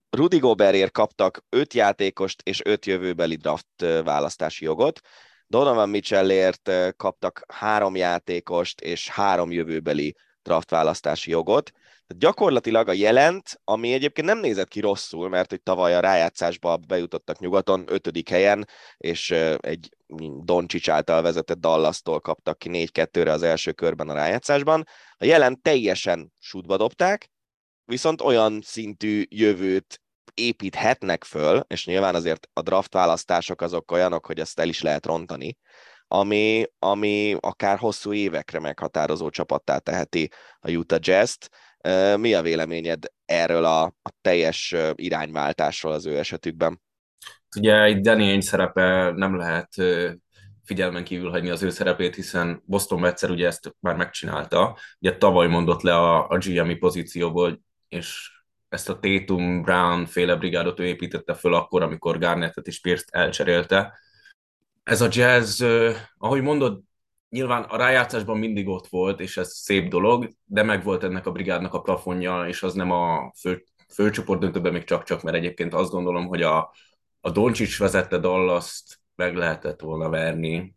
Rudy Gobertért kaptak öt játékost és öt jövőbeli draft választási jogot. Donovan Mitchellért kaptak három játékost és három jövőbeli draft választási jogot. Tehát gyakorlatilag a jelent, ami egyébként nem nézett ki rosszul, mert hogy tavaly a rájátszásba bejutottak nyugaton ötödik helyen, és egy Doncsics által vezetett Dallas-tól kaptak ki 4-2-re az első körben a rájátszásban. A jelent teljesen sútba dobták, viszont olyan szintű jövőt építhetnek föl, és nyilván azért a draft választások azok olyanok, hogy ezt el is lehet rontani, ami, ami akár hosszú évekre meghatározó csapattá teheti a Utah Jazz-t. Mi a véleményed erről a, a teljes irányváltásról az ő esetükben? Ugye itt Danny Ainge szerepe nem lehet figyelmen kívül hagyni az ő szerepét, hiszen Boston egyszer ugye ezt már megcsinálta. Ugye tavaly mondott le a, a GM pozícióból, és ezt a Tatum Brown féle brigádot ő építette föl akkor, amikor Garnettet és Pierce-t elcserélte. Ez a jazz, ahogy mondod, nyilván a rájátszásban mindig ott volt, és ez szép dolog, de meg volt ennek a brigádnak a plafonja, és az nem a fő, főcsoport döntőben még csak-csak, mert egyébként azt gondolom, hogy a, a Doncsics vezette dallas meg lehetett volna verni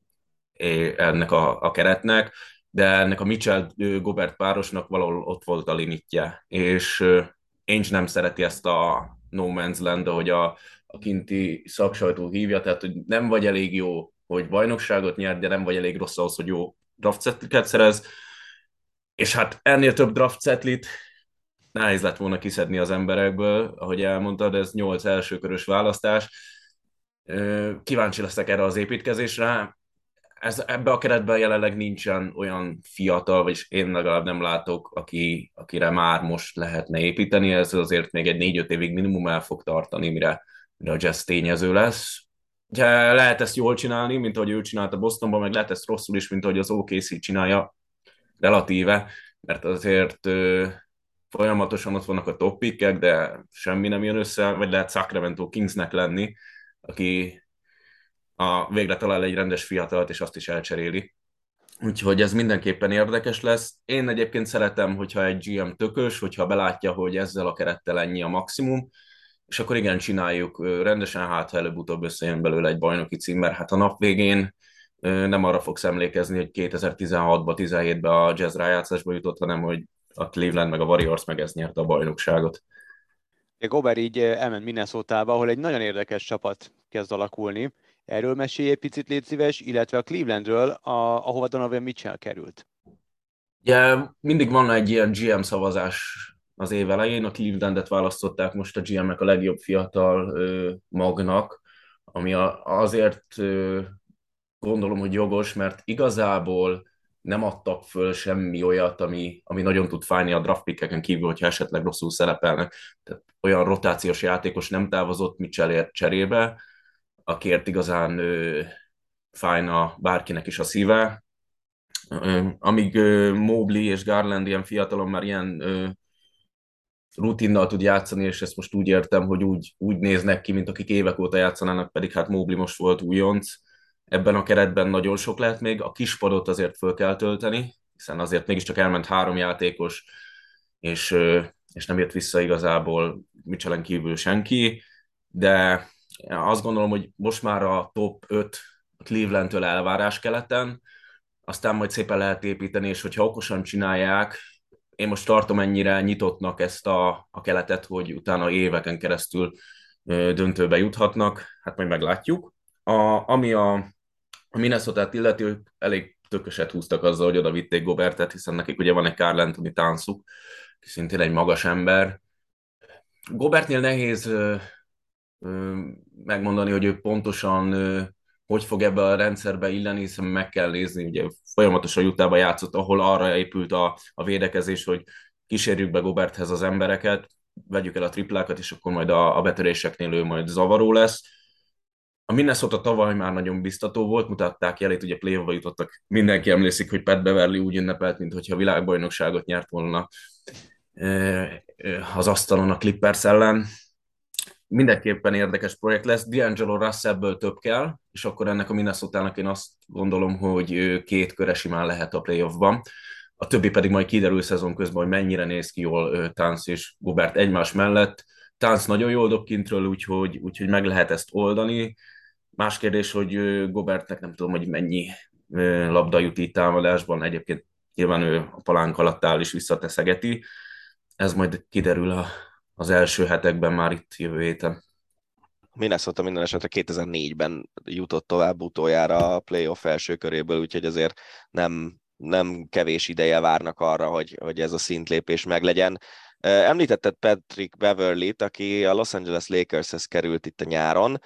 ennek a, a keretnek, de ennek a Mitchell-Gobert párosnak valahol ott volt a limitje, és Ainge nem szereti ezt a no man's land, ahogy a, a kinti szaksajtó hívja, tehát hogy nem vagy elég jó hogy bajnokságot nyert, de nem vagy elég rossz ahhoz, hogy jó draft szerez. És hát ennél több draft setlit nehéz lett volna kiszedni az emberekből, ahogy elmondtad, ez nyolc elsőkörös választás. Kíváncsi leszek erre az építkezésre. Ez, ebbe a keretben jelenleg nincsen olyan fiatal, vagyis én legalább nem látok, aki, akire már most lehetne építeni. Ez azért még egy négy-öt évig minimum el fog tartani, mire, mire a jazz tényező lesz ugye lehet ezt jól csinálni, mint ahogy ő csinálta Bostonban, meg lehet ezt rosszul is, mint ahogy az OKC csinálja relatíve, mert azért folyamatosan ott vannak a top pickek, de semmi nem jön össze, vagy lehet Sacramento Kingsnek lenni, aki a végre talál egy rendes fiatalt, és azt is elcseréli. Úgyhogy ez mindenképpen érdekes lesz. Én egyébként szeretem, hogyha egy GM tökös, hogyha belátja, hogy ezzel a kerettel ennyi a maximum, és akkor igen, csináljuk rendesen, hát ha előbb-utóbb összejön belőle egy bajnoki cím, mert hát a nap végén nem arra fogsz emlékezni, hogy 2016-ban, 17-ben a jazz rájátszásba jutott, hanem hogy a Cleveland meg a Warriors meg ez nyerte a bajnokságot. Gober így elment minnesota ahol egy nagyon érdekes csapat kezd alakulni. Erről mesélj egy picit, légy szíves, illetve a Clevelandről, a, ahova Donovan Mitchell került. Ja, mindig van egy ilyen GM szavazás az év elején, a Clevelandet választották most a GM-nek a legjobb fiatal ö, magnak, ami a, azért ö, gondolom, hogy jogos, mert igazából nem adtak föl semmi olyat, ami, ami nagyon tud fájni a draftpickeken kívül, hogyha esetleg rosszul szerepelnek. Tehát olyan rotációs játékos nem távozott Mitchell cserébe, akiért igazán ö, fájna bárkinek is a szíve. Ö, amíg ö, Mobley és Garland ilyen fiatalon már ilyen ö, rutinnal tud játszani, és ezt most úgy értem, hogy úgy, úgy néznek ki, mint akik évek óta játszanának, pedig hát Mobley most volt újonc. Ebben a keretben nagyon sok lehet még, a kispadot azért föl kell tölteni, hiszen azért mégiscsak elment három játékos, és, és nem jött vissza igazából Mitchellen kívül senki, de azt gondolom, hogy most már a top 5 Cleveland-től elvárás keleten, aztán majd szépen lehet építeni, és hogyha okosan csinálják, én most tartom ennyire nyitottnak ezt a, a keletet, hogy utána éveken keresztül döntőbe juthatnak, hát majd meglátjuk. A, ami a, a Minnesota-t illeti, ők elég tököset húztak azzal, hogy oda vitték Gobertet, hiszen nekik ugye van egy Carl Anthony táncuk, aki szintén egy magas ember. Gobertnél nehéz ö, ö, megmondani, hogy ő pontosan ö, hogy fog ebbe a rendszerbe illeni, hiszen meg kell nézni, ugye folyamatosan Jutába játszott, ahol arra épült a, a védekezés, hogy kísérjük be Goberthez az embereket, vegyük el a triplákat, és akkor majd a, a betöréseknél ő majd zavaró lesz. A Minnesota tavaly már nagyon biztató volt, mutatták jelét, ugye play jutottak, mindenki emlékszik, hogy Pat Beverly úgy ünnepelt, mint hogyha a világbajnokságot nyert volna az asztalon a Clippers ellen mindenképpen érdekes projekt lesz. D'Angelo Russellből több kell, és akkor ennek a minnesota én azt gondolom, hogy két köre simán lehet a playoffban. A többi pedig majd kiderül szezon közben, hogy mennyire néz ki jól Tánc és Gobert egymás mellett. Tánc nagyon jól dob kintről, úgyhogy, úgyhogy meg lehet ezt oldani. Más kérdés, hogy Gobertnek nem tudom, hogy mennyi labda jut itt támadásban, egyébként nyilván ő a palánk alatt áll és visszateszegeti. Ez majd kiderül a, az első hetekben már itt jövő héten. Minnesota minden esetre 2004-ben jutott tovább utoljára a playoff első köréből, úgyhogy azért nem, nem kevés ideje várnak arra, hogy, hogy ez a szintlépés meglegyen. Említetted Patrick Beverly-t, aki a Los Angeles Lakershez került itt a nyáron.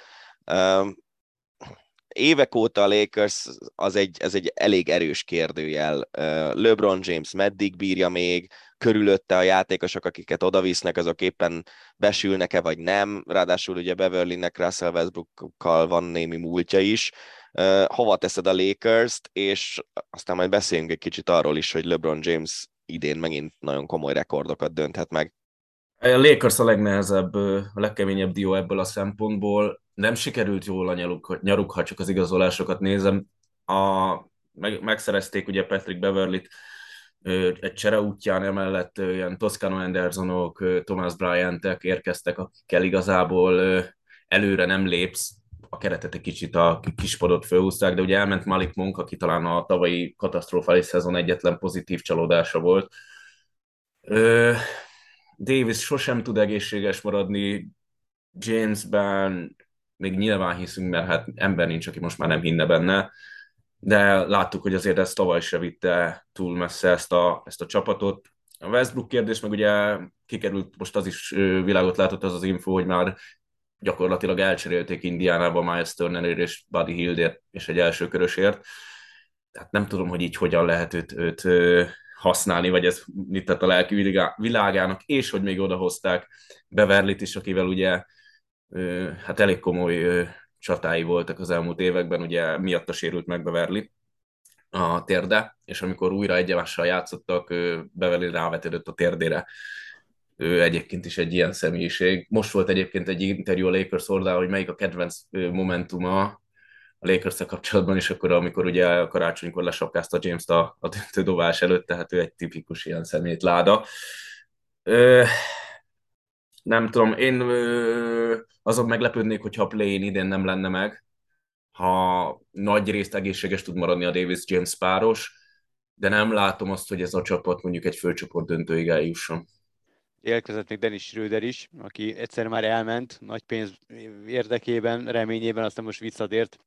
Évek óta a Lakers az egy, ez egy elég erős kérdőjel. LeBron James meddig bírja még, körülötte a játékosok, akiket odavisznek, azok éppen besülnek-e vagy nem, ráadásul ugye Beverly-nek Russell Westbrookkal van némi múltja is, hova teszed a Lakers-t, és aztán majd beszéljünk egy kicsit arról is, hogy LeBron James idén megint nagyon komoly rekordokat dönthet meg. A Lakers a legnehezebb, a legkeményebb dió ebből a szempontból. Nem sikerült jól a nyaruk, nyaruk ha csak az igazolásokat nézem. A, meg, megszerezték ugye Patrick Beverly-t, egy csere útján emellett ilyen Toscano Andersonok, Thomas Bryantek érkeztek, akikkel igazából előre nem lépsz, a keretet egy kicsit a kispadot fölhúzták, de ugye elment Malik Monk, aki talán a tavalyi katasztrofális szezon egyetlen pozitív csalódása volt. Davis sosem tud egészséges maradni, Jamesben még nyilván hiszünk, mert hát ember nincs, aki most már nem hinne benne de láttuk, hogy azért ez tavaly se vitte túl messze ezt a, ezt a csapatot. A Westbrook kérdés meg ugye kikerült, most az is világot látott az az info, hogy már gyakorlatilag elcserélték Indiánába Miles Turnerért és Buddy Hildért és egy első körösért. Tehát nem tudom, hogy így hogyan lehet őt, őt használni, vagy ez mit tett a lelki világának, és hogy még odahozták Beverlit is, akivel ugye hát elég komoly csatái voltak az elmúlt években, ugye miatta sérült meg Beverly a térde, és amikor újra egymással játszottak, Beverly rávetődött a térdére. ő egyébként is egy ilyen személyiség. Most volt egyébként egy interjú a Lakers oldalán, hogy melyik a kedvenc momentuma a lakers kapcsolatban is, akkor amikor ugye karácsonykor lesapkázta James-t a, a dobás előtt, tehát ő egy tipikus ilyen szemétláda. Ö, nem tudom, én ö, azon meglepődnék, hogyha a play idén nem lenne meg, ha nagy részt egészséges tud maradni a Davis-James páros, de nem látom azt, hogy ez a csapat mondjuk egy főcsoport döntőig eljusson. Érkezett még Dennis Schröder is, aki egyszer már elment nagy pénz érdekében, reményében, aztán most visszatért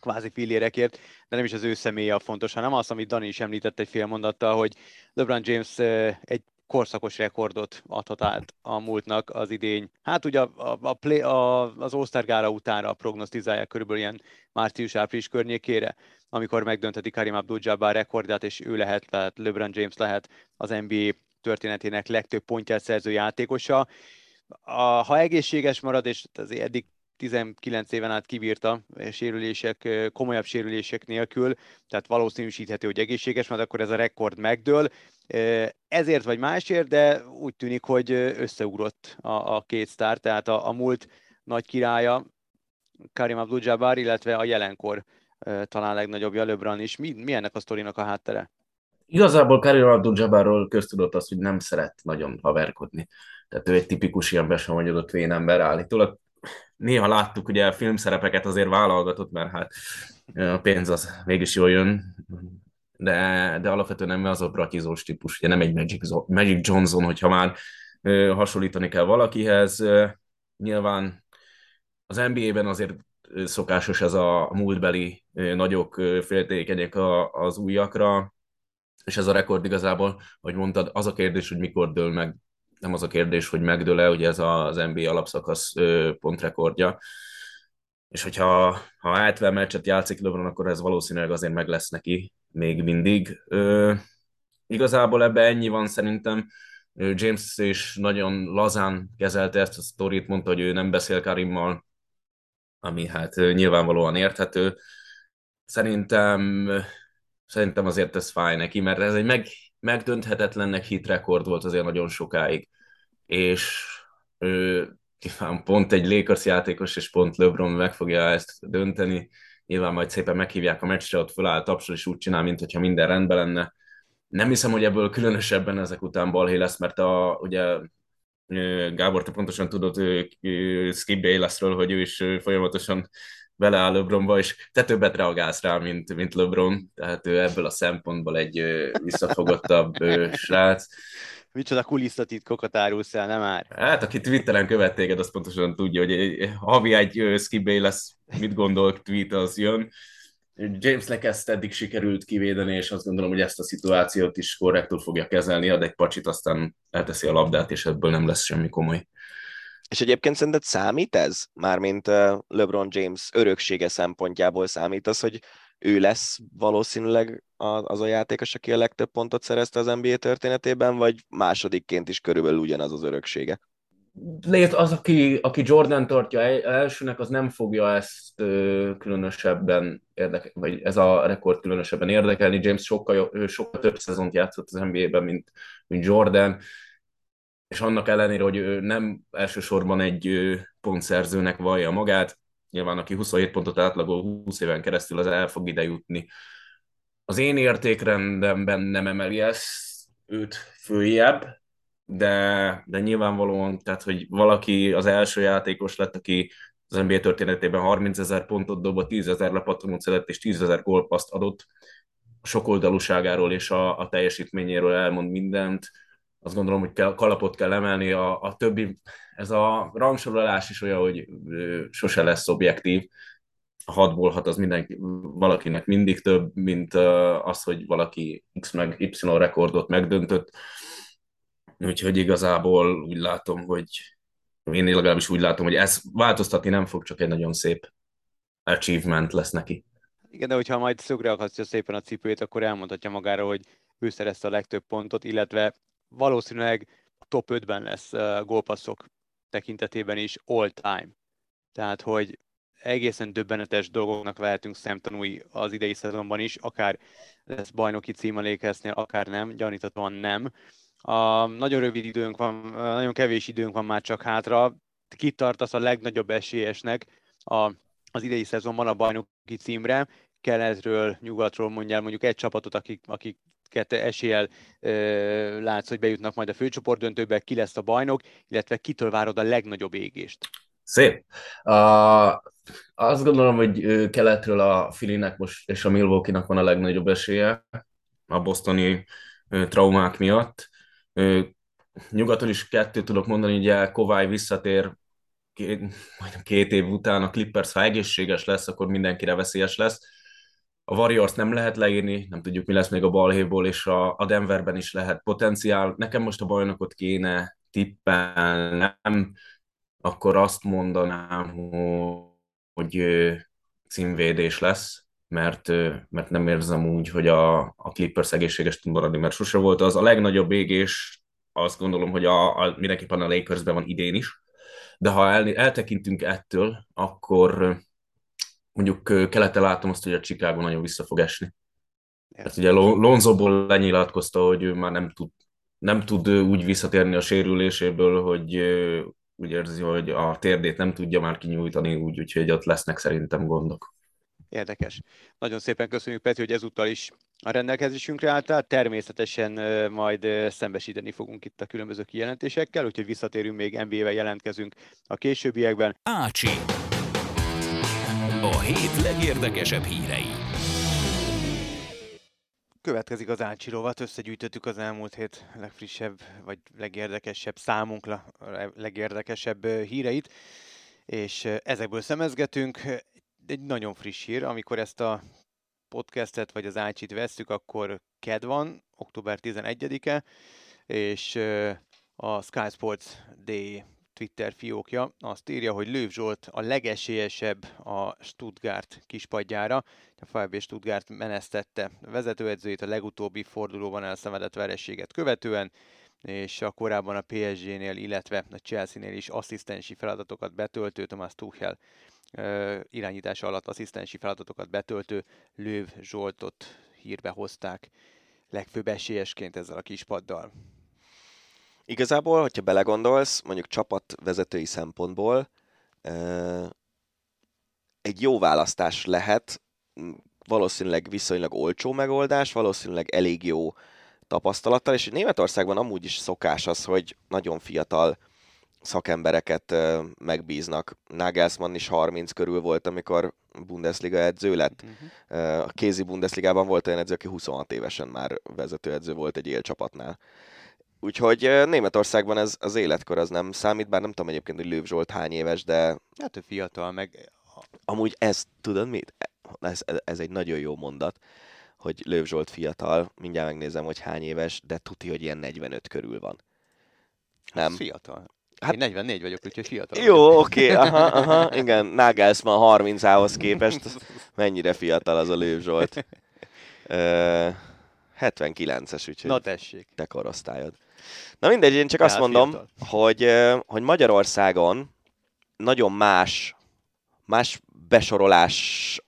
kvázi fillérekért, de nem is az ő személye a fontos, hanem az, amit Dani is említett egy fél mondattal, hogy LeBron James egy korszakos rekordot adhat át a múltnak az idény. Hát ugye a, a, a play, a, az gála utára prognosztizálják körülbelül ilyen március-április környékére, amikor megdöntheti Karim Abdul-Jabbar rekordját, és ő lehet, tehát LeBron James lehet az NBA történetének legtöbb pontját szerző játékosa. A, ha egészséges marad, és azért eddig 19 éven át kibírta sérülések, komolyabb sérülések nélkül, tehát valószínűsíthető, hogy egészséges, mert akkor ez a rekord megdől. Ezért vagy másért, de úgy tűnik, hogy összeugrott a, a két sztár, tehát a, a múlt nagy királya, Karim Abdul-Jabbar, illetve a jelenkor talán legnagyobb LeBron is. Mi, mi ennek a sztorinak a háttere? Igazából Karim Abdul-Jabbarról köztudott az, hogy nem szeret nagyon haverkodni. Tehát ő egy tipikus ilyen besavanyodott vén ember állítólag néha láttuk, ugye a filmszerepeket azért vállalgatott, mert hát a pénz az mégis jól jön, de, de alapvetően nem az a bratizós típus, ugye nem egy Magic, Magic Johnson, hogyha már hasonlítani kell valakihez. Nyilván az NBA-ben azért szokásos ez a múltbeli nagyok féltékenyek az újakra, és ez a rekord igazából, hogy mondtad, az a kérdés, hogy mikor dől meg nem az a kérdés, hogy megdől-e, ugye ez az NBA alapszakasz pontrekordja, és hogyha ha 70 meccset játszik LeBron, akkor ez valószínűleg azért meg lesz neki még mindig. Ö, igazából ebbe ennyi van szerintem. James is nagyon lazán kezelte ezt a sztorit, mondta, hogy ő nem beszél Karimmal, ami hát nyilvánvalóan érthető. Szerintem, szerintem azért ez fáj neki, mert ez egy meg, megdönthetetlennek hit rekord volt azért nagyon sokáig, és ő pont egy Lakers játékos, és pont LeBron meg fogja ezt dönteni, nyilván majd szépen meghívják a meccsre, ott föláll tapsol, és úgy csinál, mintha minden rendben lenne. Nem hiszem, hogy ebből különösebben ezek után balhé lesz, mert a, ugye Gábor, te pontosan tudod Skip Baylessről, hogy ő is folyamatosan beleáll LeBronba, és te többet reagálsz rá, mint, mint LeBron, tehát ő ebből a szempontból egy visszafogottabb srác. Micsoda kulisszatitkokat árulsz el, nem már? Hát, aki Twitteren követ téged, az pontosan tudja, hogy havi egy Skip lesz, mit gondol, tweet az jön. Jamesnek ezt eddig sikerült kivédeni, és azt gondolom, hogy ezt a szituációt is korrektul fogja kezelni, ad egy pacsit, aztán elteszi a labdát, és ebből nem lesz semmi komoly. És egyébként szerinted számít ez? Mármint LeBron James öröksége szempontjából számít az, hogy ő lesz valószínűleg az a játékos, aki a legtöbb pontot szerezte az NBA történetében, vagy másodikként is körülbelül ugyanaz az öröksége? Lét az, aki, aki Jordan tartja elsőnek, az nem fogja ezt különösebben érdekelni, vagy ez a rekord különösebben érdekelni. James sokkal, sokkal több szezont játszott az NBA-ben, mint, mint Jordan és annak ellenére, hogy ő nem elsősorban egy pontszerzőnek vallja magát, nyilván aki 27 pontot átlagol 20 éven keresztül, az el fog ide jutni. Az én értékrendemben nem emeli ezt őt följebb, de, de nyilvánvalóan, tehát, hogy valaki az első játékos lett, aki az NBA történetében 30 ezer pontot dobott, 10 ezer lepattanót szedett és 10 ezer gólpaszt adott, a sokoldalúságáról és a, a teljesítményéről elmond mindent, azt gondolom, hogy kell, kalapot kell emelni, a, a többi, ez a rangsorolás is olyan, hogy sose lesz objektív, a hatból hat az mindenki, valakinek mindig több, mint az, hogy valaki X meg Y rekordot megdöntött. Úgyhogy igazából úgy látom, hogy én legalábbis úgy látom, hogy ez változtatni nem fog, csak egy nagyon szép achievement lesz neki. Igen, de hogyha majd szögre akasztja szépen a cipőjét, akkor elmondhatja magára, hogy ő szerezte a legtöbb pontot, illetve valószínűleg a top 5-ben lesz gólpasszok tekintetében is all time. Tehát, hogy egészen döbbenetes dolgoknak vehetünk szemtanúi az idei szezonban is, akár lesz bajnoki címelékeznél, akár nem, gyaníthatóan nem. A, nagyon rövid időnk van, nagyon kevés időnk van már csak hátra. Kit tartasz a legnagyobb esélyesnek a, az idei szezonban a bajnoki címre? Keletről, nyugatról mondjál mondjuk egy csapatot, akik, akik eséllyel ö, látsz, hogy bejutnak majd a főcsoport döntőbe, ki lesz a bajnok, illetve kitől várod a legnagyobb égést? Szép. Uh, azt gondolom, hogy keletről a Filinek most és a Milwaukee-nak van a legnagyobb esélye a bostoni traumák miatt. Nyugaton is kettőt tudok mondani, ugye Kovály visszatér két, majdnem két év után, a Clippers, ha egészséges lesz, akkor mindenkire veszélyes lesz. A Warriors nem lehet leírni, nem tudjuk, mi lesz még a balhéból, és a, a Denverben is lehet potenciál. Nekem most a bajnokot kéne tippelnem, akkor azt mondanám, hogy címvédés lesz, mert, mert nem érzem úgy, hogy a, a Clippers egészséges tud maradni, mert sose volt az. A legnagyobb égés azt gondolom, hogy a, a, mindenképpen a Lakersben van idén is, de ha el, eltekintünk ettől, akkor mondjuk kelete látom azt, hogy a Chicago nagyon vissza fog esni. Hát ugye Lonzoból lenyilatkozta, hogy ő már nem tud, nem tud úgy visszatérni a sérüléséből, hogy úgy érzi, hogy a térdét nem tudja már kinyújtani úgy, úgyhogy ott lesznek szerintem gondok. Érdekes. Nagyon szépen köszönjük, Peti, hogy ezúttal is a rendelkezésünkre álltál. Természetesen majd szembesíteni fogunk itt a különböző kijelentésekkel, úgyhogy visszatérünk még NBA-vel jelentkezünk a későbbiekben. Ácsi. A hét legérdekesebb hírei. Következik az Ácsi rovat, összegyűjtöttük az elmúlt hét legfrissebb, vagy legérdekesebb számunkra, legérdekesebb híreit, és ezekből szemezgetünk. Egy nagyon friss hír, amikor ezt a podcastet, vagy az Ácsit vesszük, akkor KED van, október 11-e, és a Sky Sports Day Twitter fiókja azt írja, hogy Lőv Zsolt a legesélyesebb a Stuttgart kispadjára. A FB Stuttgart menesztette vezetőedzőjét a legutóbbi fordulóban elszenvedett verességet követően, és a korábban a PSG-nél, illetve a Chelsea-nél is asszisztensi feladatokat betöltő Thomas Tuchel irányítása alatt asszisztensi feladatokat betöltő Lőv Zsoltot hírbe hozták legfőbb esélyesként ezzel a kispaddal. Igazából, hogyha belegondolsz, mondjuk csapatvezetői szempontból egy jó választás lehet, valószínűleg viszonylag olcsó megoldás, valószínűleg elég jó tapasztalattal, és Németországban amúgy is szokás az, hogy nagyon fiatal szakembereket megbíznak. Nagelsmann is 30 körül volt, amikor Bundesliga edző lett. Uh-huh. A kézi Bundesligában volt olyan edző, aki 26 évesen már vezetőedző volt egy élcsapatnál. Úgyhogy Németországban ez az életkor az nem számít, bár nem tudom egyébként, hogy Lőv Zsolt hány éves, de... Hát ő fiatal, meg... Amúgy ez, tudod mit? Ez, ez egy nagyon jó mondat, hogy Lőv Zsolt fiatal, mindjárt megnézem, hogy hány éves, de tuti, hogy ilyen 45 körül van. Nem? Az fiatal. Hát, Én 44 vagyok, úgyhogy fiatal. Jó, oké, okay, aha, aha, igen, Nagelsmann 30-ához képest mennyire fiatal az a Lőv Zsolt. (laughs) Uh, 79-es, úgyhogy Na tessék. te korosztályod. Na mindegy, én csak azt mondom, hogy, hogy Magyarországon nagyon más, más besorolás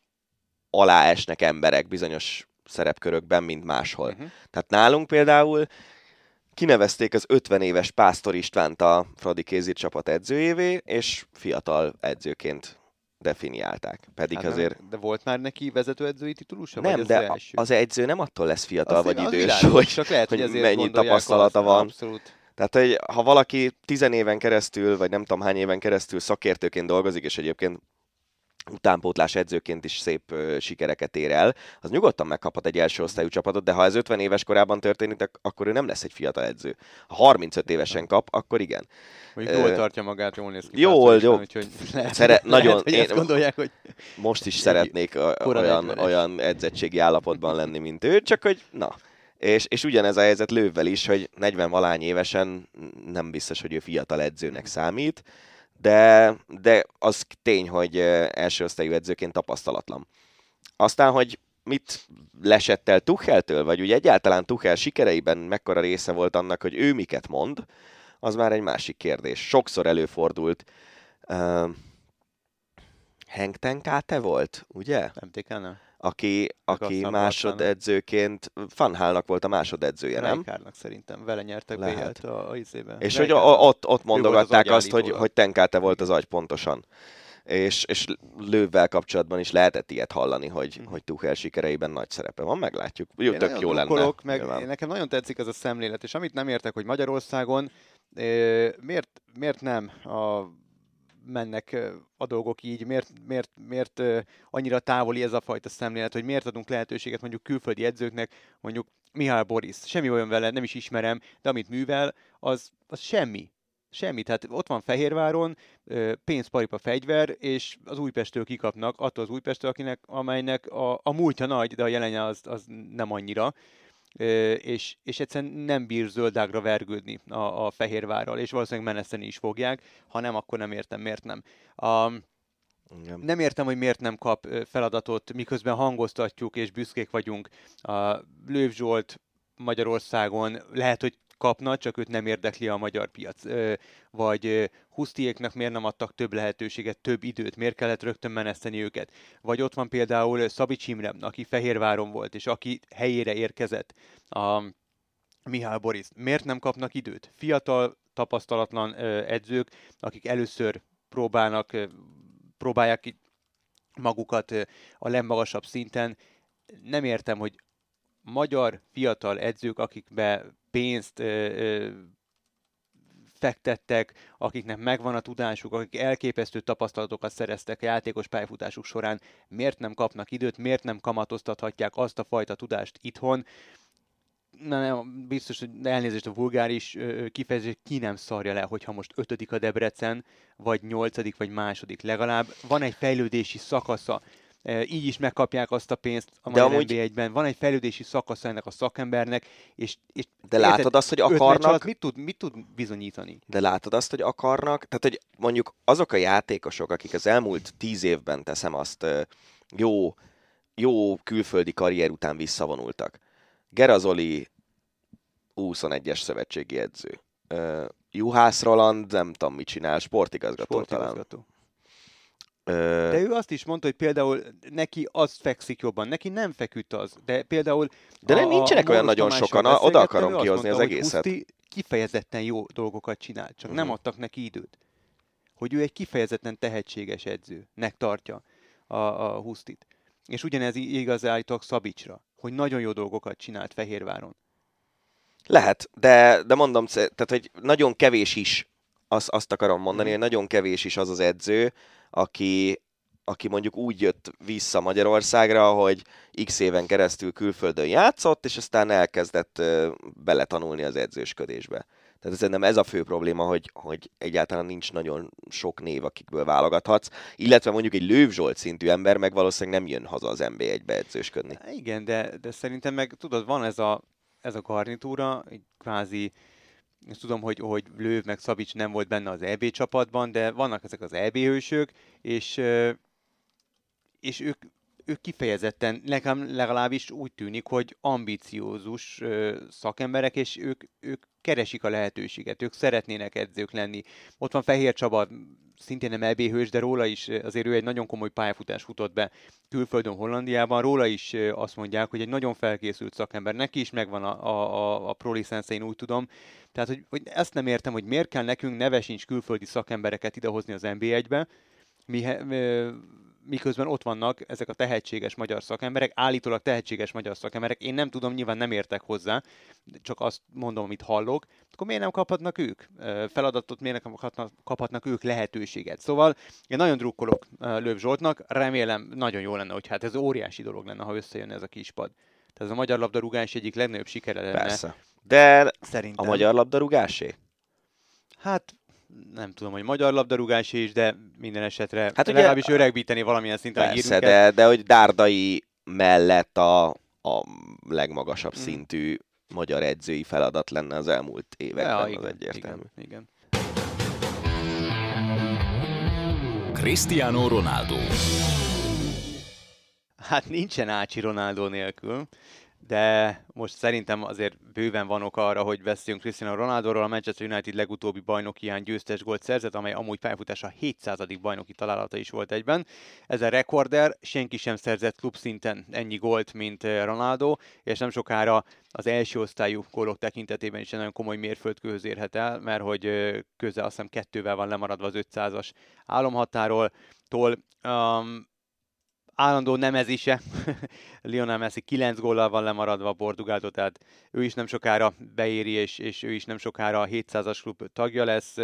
alá esnek emberek bizonyos szerepkörökben, mint máshol. Uh-huh. Tehát nálunk például kinevezték az 50 éves Pásztor Istvánt a Fradi Kézir csapat edzőjévé, és fiatal edzőként definiálták. Pedig hát azért... Nem, de volt már neki vezetőedzői titulusa? Nem, vagy de az, az edző nem attól lesz fiatal azért vagy idős, világos, hogy, csak lehet, hogy, hogy mennyi tapasztalata van. Abszolút. Tehát, hogy ha valaki tizen éven keresztül, vagy nem tudom hány éven keresztül szakértőként dolgozik, és egyébként utánpótlás edzőként is szép sikereket ér el, az nyugodtan megkaphat egy első osztályú csapatot, de ha ez 50 éves korában történik, akkor ő nem lesz egy fiatal edző. Ha 35 évesen kap, akkor igen. Mondjuk jól tartja magát, jól néz ki. Jól, jó. Úgyhogy (laughs) lehet, Szere- nagyon, lehet, hogy én, gondolják, hogy most is szeretnék olyan, olyan edzettségi állapotban lenni, mint ő, csak hogy na, és, és ugyanez a helyzet lővvel is, hogy 40 valány évesen nem biztos, hogy ő fiatal edzőnek számít, de, de az tény, hogy első osztályú edzőként tapasztalatlan. Aztán, hogy mit lesett el Tucheltől, vagy ugye egyáltalán Tuchel sikereiben mekkora része volt annak, hogy ő miket mond, az már egy másik kérdés. Sokszor előfordult. Uh, Henk te volt, ugye? MTK nem. Aki, aki másodedzőként, Fanhálnak volt a másodedzője, nem? Rijkaardnak szerintem, vele nyertek Lehet. A, a izében. És hogy Rijkaard- o- ott, ott mondogatták az azt, hogy, hogy Tenkáte volt az agy pontosan. És, és lővvel kapcsolatban is lehetett ilyet hallani, hogy, hogy Tuchel sikereiben nagy szerepe van, meglátjuk. Jó, Én tök jó lenne. meg én nekem nagyon tetszik ez a szemlélet, és amit nem értek, hogy Magyarországon miért, miért nem a, mennek a dolgok így, miért, miért, miért annyira távoli ez a fajta szemlélet, hogy miért adunk lehetőséget mondjuk külföldi edzőknek, mondjuk Mihály Boris, semmi olyan vele, nem is ismerem, de amit művel, az, az semmi. Semmi, tehát ott van Fehérváron, pénzparipa fegyver, és az Újpestől kikapnak, attól az Újpestől, akinek, amelynek a, a múltja nagy, de a jelenje az, az nem annyira, és, és egyszerűen nem bír zöldágra vergődni a, a Fehérvárral, és valószínűleg meneszteni is fogják, ha nem, akkor nem értem, miért nem. A, Igen. nem értem, hogy miért nem kap feladatot, miközben hangoztatjuk és büszkék vagyunk. A Lőv Zsolt Magyarországon lehet, hogy kapna, csak őt nem érdekli a magyar piac. Vagy Husztiéknak miért nem adtak több lehetőséget, több időt, miért kellett rögtön meneszteni őket. Vagy ott van például Szabics Imre, aki Fehérváron volt, és aki helyére érkezett. A Mihály Boris. Miért nem kapnak időt? Fiatal, tapasztalatlan edzők, akik először próbálnak, próbálják ki magukat a legmagasabb szinten. Nem értem, hogy magyar fiatal edzők, akikbe pénzt fektettek, akiknek megvan a tudásuk, akik elképesztő tapasztalatokat szereztek a játékos pályafutásuk során, miért nem kapnak időt, miért nem kamatoztathatják azt a fajta tudást itthon, na, nem, biztos, hogy elnézést a vulgáris kifejezés, ki nem szarja le, hogyha most ötödik a Debrecen, vagy nyolcadik, vagy második. Legalább. Van egy fejlődési szakasza, így is megkapják azt a pénzt a De amúgy- NB1-ben. Van egy fejlődési szakasza ennek a szakembernek, és, és De érted, látod azt, hogy akarnak, mit tud, mit tud bizonyítani? de látod azt, hogy akarnak, tehát hogy mondjuk azok a játékosok, akik az elmúlt tíz évben, teszem azt, jó, jó külföldi karrier után visszavonultak. Gerazoli 21-es szövetségi edző. Juhász Roland, nem tudom mit csinál, sportigazgató, talán. Sportigazgató. Ö, De ő azt is mondta, hogy például neki az fekszik jobban, neki nem feküdt az, de például... De nem nincsenek olyan Moros nagyon sokan, a- oda akarom kihozni mondta, az hogy egészet. Huszti kifejezetten jó dolgokat csinál, csak nem Mhm. adtak neki időt. Hogy ő egy kifejezetten tehetséges edzőnek tartja a, a Husztit. És ugyanez igaz állítólag Szabicsra, hogy nagyon jó dolgokat csinált Fehérváron. Lehet, de, de mondom, tehát, hogy nagyon kevés is, azt, azt akarom mondani, Mhm. hogy nagyon kevés is az az edző, aki, aki mondjuk úgy jött vissza Magyarországra, hogy x éven keresztül külföldön játszott, és aztán elkezdett beletanulni az edzősködésbe. Tehát szerintem ez a fő probléma, hogy, hogy egyáltalán nincs nagyon sok név, akikből válogathatsz, illetve mondjuk egy Lőv Zsolt szintű ember meg valószínűleg nem jön haza az NB1-be edzősködni. Igen, de, de szerintem meg tudod, van ez a, ez a garnitúra, egy kvázi, és tudom, hogy, hogy Lőv meg Szabics nem volt benne az EB csapatban, de vannak ezek az EB hősök, és, és ők, ők kifejezetten, nekem legalábbis úgy tűnik, hogy ambiciózus szakemberek, és ők, ők keresik a lehetőséget, ők szeretnének edzők lenni. Ott van Fehér Csaba, szintén nem EB hős, de róla is ö, azért ő egy nagyon komoly pályafutás futott be külföldön, Hollandiában. Róla is ö, azt mondják, hogy egy nagyon felkészült szakember. Neki is megvan a, a, a, a pro licensze, én úgy tudom. Tehát, hogy, hogy ezt nem értem, hogy miért kell nekünk nevesincs külföldi szakembereket idehozni az NB1-be, mihe, ö, miközben ott vannak ezek a tehetséges magyar szakemberek, állítólag tehetséges magyar szakemberek, én nem tudom, nyilván nem értek hozzá, csak azt mondom, amit hallok, akkor miért nem kaphatnak ők feladatot, miért nem kaphatnak, kaphatnak ők lehetőséget. Szóval én nagyon drukkolok Löv Zsoltnak, remélem nagyon jó lenne, hogy hát ez óriási dolog lenne, ha összejönne ez a kispad. Tehát ez a magyar labdarúgás egyik legnagyobb sikere lenne. Persze. De Szerintem. a magyar labdarúgásé? Hát nem tudom, hogy magyar labdarúgás is, de minden esetre Hát ugye- legalábbis öregbíteni valamilyen szinten a Persze, hírünket. de, de hogy Dárdai mellett a, a legmagasabb Mm. szintű magyar edzői feladat lenne az elmúlt években, Ja, az igen, egyértelmű. Igen, igen. Cristiano Ronaldo. Hát nincsen Ácsi Ronaldo nélkül, de most szerintem azért bőven van ok arra, hogy beszéljünk Cristiano Ronaldoról. A Manchester United legutóbbi bajnokián győztes gólt szerzett, amely amúgy pályafutása 700. bajnoki találata is volt egyben. Ez a rekorder, senki sem szerzett klubszinten ennyi gólt, mint Ronaldo, és nem sokára az első osztályú gólok tekintetében is egy nagyon komoly mérföldkőhöz érhet el, mert hogy közel azt hiszem kettővel van lemaradva az 500-as álomhatáról. Tól, um, állandó nemezise. (laughs) Lionel Messi 9 góllal van lemaradva a Portugáltól, tehát ő is nem sokára beéri, és, és ő is nem sokára a 700-as klub tagja lesz.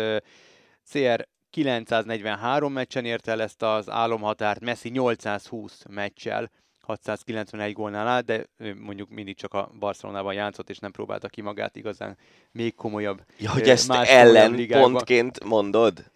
CR 943 meccsen érte el ezt az álomhatárt, Messi 820 meccsel, 691 gólnál áll, de mondjuk mindig csak a Barcelonában játszott, és nem próbálta ki magát igazán még komolyabb. Ja, hogy ezt ellenpontként mondod?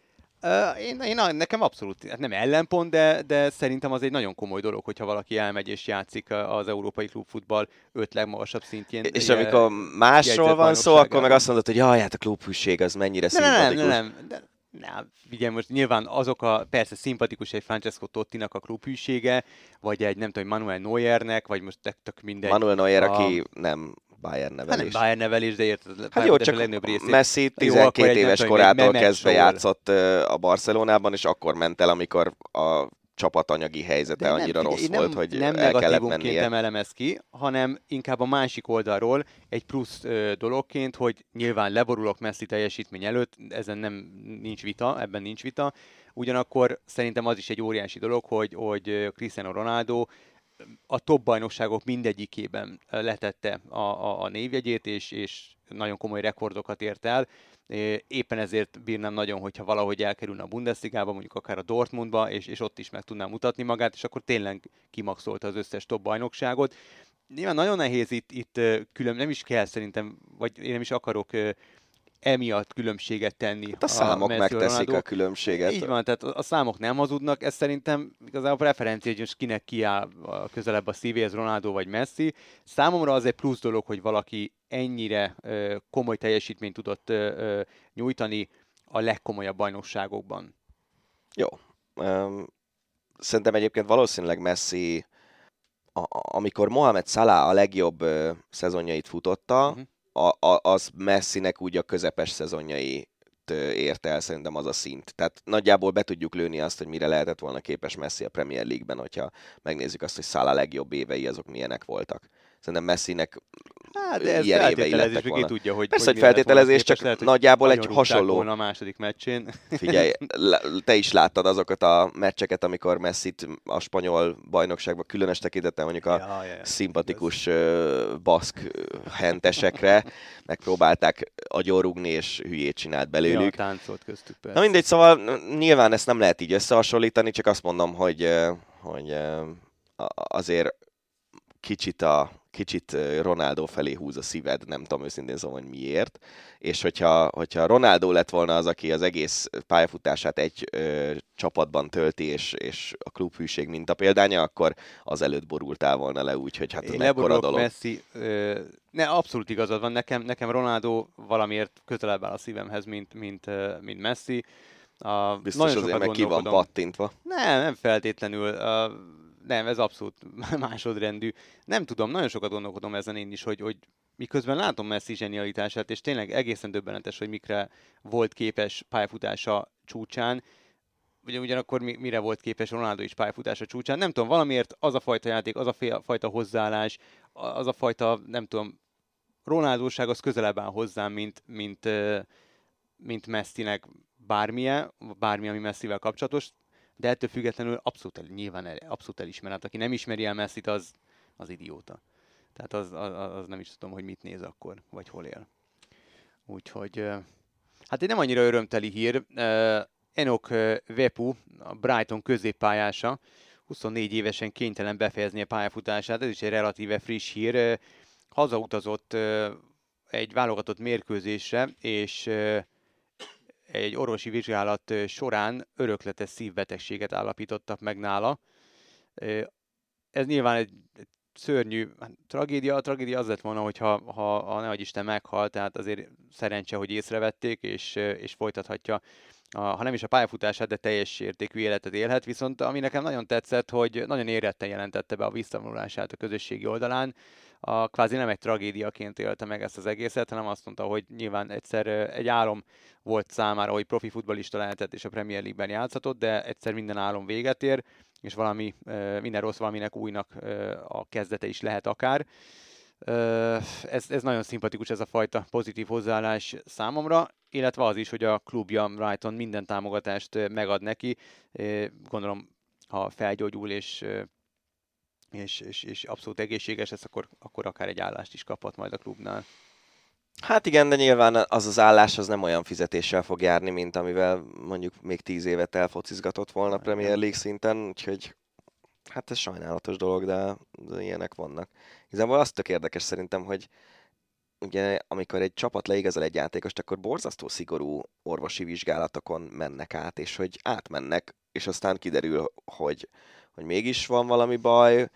Én, én, nekem abszolút, hát nem ellenpont, de, de szerintem az egy nagyon komoly dolog, hogyha valaki elmegy és játszik az európai klubfutball öt legmagasabb szintjén. És amikor másról van szó, akkor meg azt mondod, hogy jaj, hát a klubhűség az mennyire nem, szimpatikus. Nem, nem, nem. De, nem, ugye most nyilván azok a, persze szimpatikus egy Francesco Tottinak a klubhűsége, vagy egy nem tudom, Manuel Neuernek, vagy most tök mindegy. Manuel Neuer, a... aki nem Bayern nevelés. Hát nem Bayern nevelés, de érted. Hát jó, csak a részét. Messi 12 jó, éves korától kezdve játszott a Barcelonában, és akkor ment el, amikor a csapat anyagi helyzete nem, annyira rossz nem, volt, hogy nem el kellett mennie. Nem elemez ki, hanem inkább a másik oldalról egy plusz ö, dologként, hogy nyilván leborulok Messi teljesítmény előtt, ezen nem nincs vita, ebben nincs vita. Ugyanakkor szerintem az is egy óriási dolog, hogy, hogy Cristiano Ronaldo a top bajnokságok mindegyikében letette a, a, a névjegyét, és, és nagyon komoly rekordokat ért el. Éppen ezért bírnám nagyon, hogyha valahogy elkerülne a Bundesligába, mondjuk akár a Dortmundba, és, és ott is meg tudná mutatni magát, és akkor tényleg kimaxolta az összes top bajnokságot. Nyilván nagyon nehéz itt, itt külön, nem is kell szerintem, vagy én nem is akarok emiatt különbséget tenni. Hát a számok a megteszik a különbséget. Így van, tehát a számok nem hazudnak, ez szerintem igazából preferencia, hogy most kinek kiáll közelebb a szívéhez, Ronaldo vagy Messi. Számomra az egy plusz dolog, hogy valaki ennyire ö, komoly teljesítményt tudott ö, ö, nyújtani a legkomolyabb bajnokságokban. Jó. Um, szerintem egyébként valószínűleg Messi, a, amikor Mohamed Salah a legjobb ö, szezonjait futotta, uh-huh a, a, az Messinek úgy a közepes szezonjai ért el szerintem az a szint. Tehát nagyjából be tudjuk lőni azt, hogy mire lehetett volna képes Messi a Premier League-ben, hogyha megnézzük azt, hogy Szála legjobb évei azok milyenek voltak. Szerintem Messinek Hát, de ez ilyen évei volna. tudja, hogy Persze, hogy feltételezés, csak lehet, nagyjából egy hasonló... a második meccsén. Figyelj, (laughs) te is láttad azokat a meccseket, amikor messi a spanyol bajnokságban különös tekintettel mondjuk a ja, ja, ja. szimpatikus uh, baszk hentesekre (laughs) megpróbálták agyorugni, és hülyét csinált belőlük. Ja, táncolt köztük persze. Na mindegy, szóval nyilván ezt nem lehet így összehasonlítani, csak azt mondom, hogy, hogy azért kicsit a, kicsit Ronaldo felé húz a szíved, nem tudom őszintén szóval, hogy miért. És hogyha, hogyha Ronaldo lett volna az, aki az egész pályafutását egy ö, csapatban tölti, és, és a klubhűség mint a példánya, akkor az előtt borultál volna le úgy, hogy hát Én mekkora dolog. Messi, ö, ne, abszolút igazad van, nekem, nekem Ronaldo valamiért közelebb áll a szívemhez, mint, mint, mint Messi. A, Biztos azért meg ki van pattintva. Nem, nem feltétlenül. A, nem, ez abszolút (laughs) másodrendű. Nem tudom, nagyon sokat gondolkodom ezen én is, hogy, hogy miközben látom Messi zsenialitását, és tényleg egészen döbbenetes, hogy mikre volt képes pályafutása csúcsán, ugye ugyanakkor mire volt képes Ronaldo is pályafutása csúcsán. Nem tudom, valamiért az a fajta játék, az a fajta hozzáállás, az a fajta, nem tudom, Ronaldóság az közelebb áll hozzám, mint, mint, mint Messinek bármilyen, bármi, ami Messivel kapcsolatos de ettől függetlenül abszolút, el, nyilván el, abszolút elismer. Hát aki nem ismeri el messi az, az idióta. Tehát az, az, az, nem is tudom, hogy mit néz akkor, vagy hol él. Úgyhogy, hát egy nem annyira örömteli hír. Enok Vepu, a Brighton középpályása, 24 évesen kénytelen befejezni a pályafutását, ez is egy relatíve friss hír. Hazautazott egy válogatott mérkőzésre, és egy orvosi vizsgálat során örökletes szívbetegséget állapítottak meg nála. Ez nyilván egy, szörnyű hát, tragédia. A tragédia az lett volna, hogyha ha, ha nehogy Isten meghalt, tehát azért szerencse, hogy észrevették, és, és folytathatja a, ha nem is a pályafutását, de teljes értékű életet élhet. Viszont ami nekem nagyon tetszett, hogy nagyon éretten jelentette be a visszavonulását a közösségi oldalán. A kvázi nem egy tragédiaként élte meg ezt az egészet, hanem azt mondta, hogy nyilván egyszer egy álom volt számára, hogy profi futbalista lehetett és a Premier League-ben játszhatott, de egyszer minden álom véget ér, és valami, minden rossz valaminek újnak a kezdete is lehet akár. Ez, ez nagyon szimpatikus ez a fajta pozitív hozzáállás számomra, illetve az is, hogy a klubja Brighton minden támogatást megad neki. Gondolom, ha felgyógyul és és, és, és abszolút egészséges lesz, akkor, akkor akár egy állást is kaphat majd a klubnál. Hát igen, de nyilván az az állás az nem olyan fizetéssel fog járni, mint amivel mondjuk még tíz évet elfocizgatott volna Premier League szinten, úgyhogy hát ez sajnálatos dolog, de, de ilyenek vannak. Igazából azt tök érdekes szerintem, hogy ugye amikor egy csapat leigazol egy játékost, akkor borzasztó szigorú orvosi vizsgálatokon mennek át, és hogy átmennek, és aztán kiderül, hogy, hogy mégis van valami baj.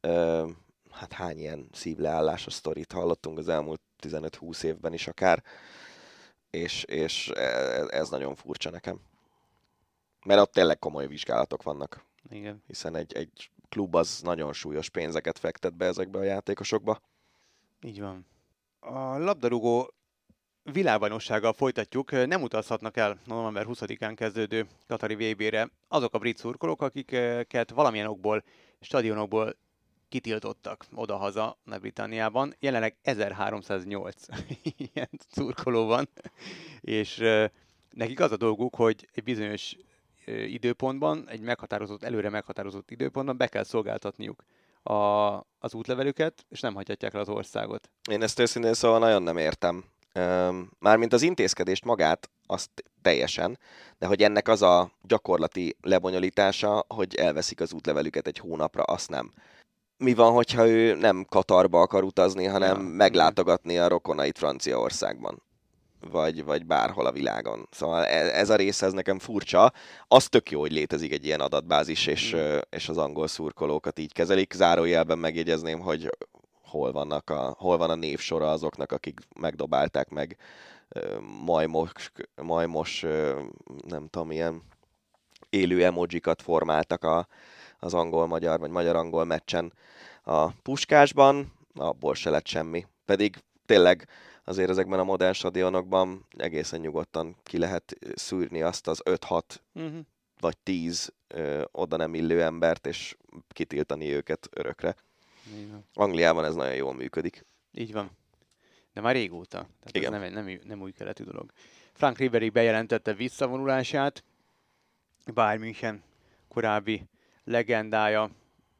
Ö, hát hány ilyen szívleállásos sztorit hallottunk az elmúlt 15-20 évben is akár, és, és ez, ez nagyon furcsa nekem. Mert ott tényleg komoly vizsgálatok vannak. Igen. Hiszen egy, egy klub az nagyon súlyos pénzeket fektet be ezekbe a játékosokba. Így van. A labdarúgó világbajnoksággal folytatjuk. Nem utazhatnak el november 20-án kezdődő Katari VB-re azok a brit szurkolók, akiket valamilyen okból, stadionokból kitiltottak odahaza Nagy-Britanniában. Jelenleg 1308 (laughs) ilyen szurkoló van, és nekik az a dolguk, hogy egy bizonyos időpontban, egy meghatározott, előre meghatározott időpontban be kell szolgáltatniuk a, az útlevelüket, és nem hagyhatják le az országot. Én ezt őszintén szóval nagyon nem értem. Mármint az intézkedést magát, azt teljesen, de hogy ennek az a gyakorlati lebonyolítása, hogy elveszik az útlevelüket egy hónapra, azt nem. Mi van, hogyha ő nem Katarba akar utazni, hanem ja. meglátogatni a rokonait Franciaországban? Vagy, vagy bárhol a világon. Szóval e, ez a része ez nekem furcsa. Az tök jó, hogy létezik egy ilyen adatbázis, és, mm. és az angol szurkolókat így kezelik. Zárójelben megjegyezném, hogy hol, vannak a, hol van a névsora azoknak, akik megdobálták meg majmos, majmos nem tudom, ilyen élő emojikat formáltak a, az angol-magyar, vagy magyar-angol meccsen a puskásban, abból se lett semmi. Pedig tényleg azért ezekben a modern stadionokban egészen nyugodtan ki lehet szűrni azt az 5-6 uh-huh. Mhm. vagy 10 ö, oda nem illő embert, és kitiltani őket örökre. Angliában ez nagyon jól működik. Így van. De már régóta. Tehát Igen. ez nem, nem, nem új keletű dolog. Frank Ribery bejelentette visszavonulását. Bayern München korábbi legendája,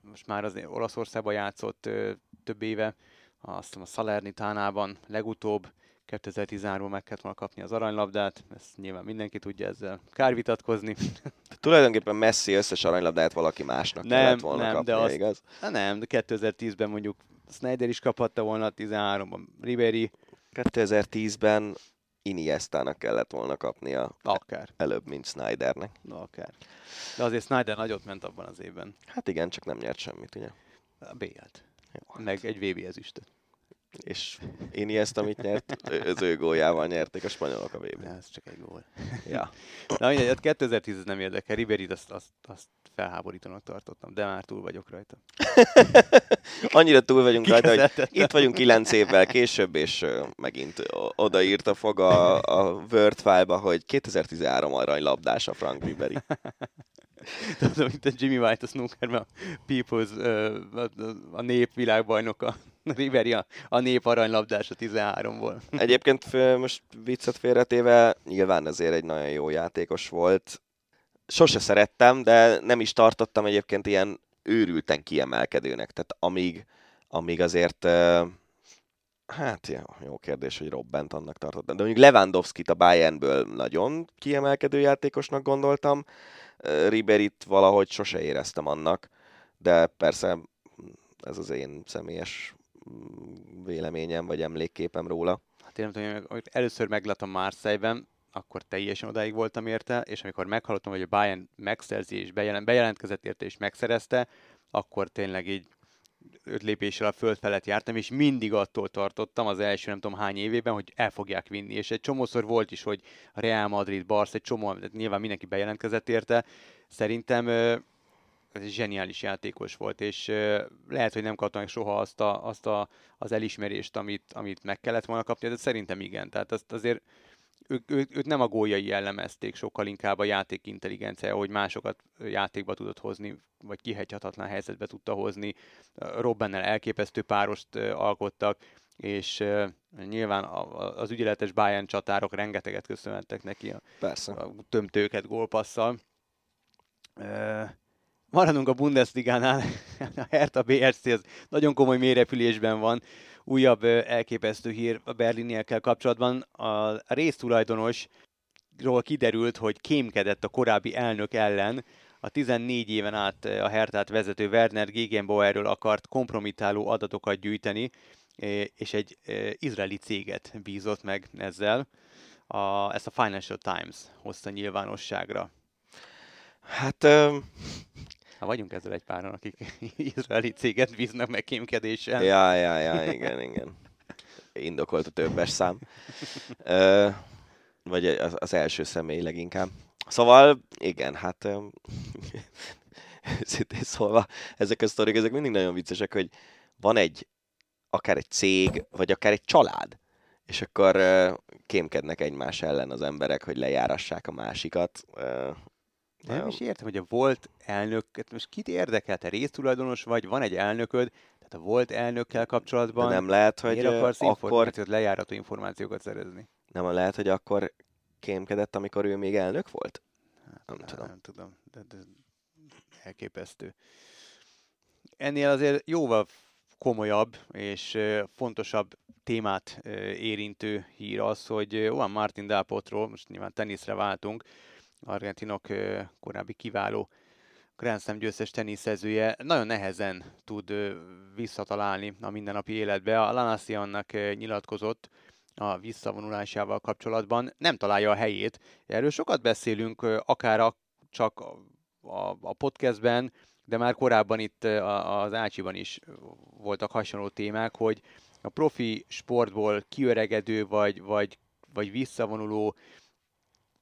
most már az Olaszországban játszott ö, több éve, azt a Salernitánában legutóbb, 2013-ban meg kellett volna kapni az aranylabdát, ezt nyilván mindenki tudja ezzel kár vitatkozni. De tulajdonképpen Messi összes aranylabdát valaki másnak nem, kellett volna nem, kapnia, de azt, igaz? Nem, de 2010-ben mondjuk Snyder is kaphatta volna, 13-ban Ribery. 2010-ben Iniestának kellett volna kapnia. Akár. Előbb, mint Snydernek. Na, akár. De azért Snyder nagyot ment abban az évben. Hát igen, csak nem nyert semmit, ugye? A B-t. Meg egy VB ezüstöt és én ezt, amit nyert, az ő góljával nyerték a spanyolok a vb Ez csak egy gól. Ja. Na mindegy, 2010 hát nem érdekel, ribery azt, azt, azt felháborítónak tartottam, de már túl vagyok rajta. (laughs) Annyira túl vagyunk rajta, hogy itt vagyunk kilenc évvel később, és megint odaírta fog a, a Word file-ba, hogy 2013 aranylabdás a Frank Ribery. (laughs) Tudom, mint a Jimmy White a snookerben, a People's, a nép világbajnoka. (laughs) Riveri a, a nép aranylabdása 13-ból. (laughs) Egyébként most viccet félretéve, nyilván ezért egy nagyon jó játékos volt. Sose szerettem, de nem is tartottam egyébként ilyen őrülten kiemelkedőnek. Tehát amíg, amíg azért Hát jó, kérdés, hogy Robbent annak tartottam. De mondjuk Lewandowski-t a Bayernből nagyon kiemelkedő játékosnak gondoltam. Riberit valahogy sose éreztem annak, de persze ez az én személyes véleményem vagy emlékképem róla. Hát én nem tudom, hogy először megláttam Marseille-ben, akkor teljesen odáig voltam érte, és amikor meghallottam, hogy a Bayern megszerzi és bejelent, bejelentkezett érte és megszerezte, akkor tényleg így öt lépéssel a föld felett jártam, és mindig attól tartottam az első nem tudom hány évében, hogy el fogják vinni. És egy csomószor volt is, hogy a Real Madrid, Barca, egy csomó, nyilván mindenki bejelentkezett érte. Szerintem ez egy zseniális játékos volt, és lehet, hogy nem kaptam soha azt, a, azt a, az elismerést, amit, amit meg kellett volna kapni, de szerintem igen. Tehát azt azért őt, ő, őt nem a góljai jellemezték, sokkal inkább a játék intelligencia, hogy másokat játékba tudott hozni, vagy kihegyhatatlan helyzetbe tudta hozni. Robbennel elképesztő párost alkottak, és nyilván az ügyeletes Bayern csatárok rengeteget köszönhettek neki a, Persze. a tömtőket gólpasszal. Maradunk a Bundesligánál, a Hertha BSC az nagyon komoly mélyrepülésben van. Újabb elképesztő hír a Berliniekkel kapcsolatban. A résztulajdonosról kiderült, hogy kémkedett a korábbi elnök ellen, a 14 éven át a Hertát vezető Werner Gegenbauerről akart kompromitáló adatokat gyűjteni, és egy izraeli céget bízott meg ezzel. A, ezt a Financial Times hozta nyilvánosságra. Hát... Ha vagyunk ezzel egy páran, akik (laughs) izraeli céget bíznak meg kémkedéssel. Ja, ja, ja, igen, igen. Indokolt a többes szám. uh, vagy az, az első személy leginkább. Szóval, igen, hát szintén szólva, ezek a sztorik, ezek mindig nagyon viccesek, hogy van egy, akár egy cég, vagy akár egy család, és akkor uh, kémkednek egymás ellen az emberek, hogy lejárassák a másikat. Uh, nem is értem, hogy a volt elnök, most kit érdekel, te résztulajdonos vagy, van egy elnököd, tehát a volt elnökkel kapcsolatban De nem lehet, hogy akarsz akkor... lejárató információkat szerezni? Nem lehet, hogy akkor kémkedett, amikor ő még elnök volt? Hát, nem, nem tudom. Nem tudom, de, de elképesztő. Ennél azért jóval komolyabb és fontosabb témát érintő hír az, hogy Juan Martin Delpotról, most nyilván teniszre váltunk, argentinok korábbi kiváló Grand Slam győztes teniszezője nagyon nehezen tud visszatalálni a mindennapi életbe. A Lanasiannak nyilatkozott a visszavonulásával kapcsolatban, nem találja a helyét. Erről sokat beszélünk, akár a, csak a, a podcastben, de már korábban itt az Ácsiban is voltak hasonló témák, hogy a profi sportból kiöregedő vagy, vagy, vagy visszavonuló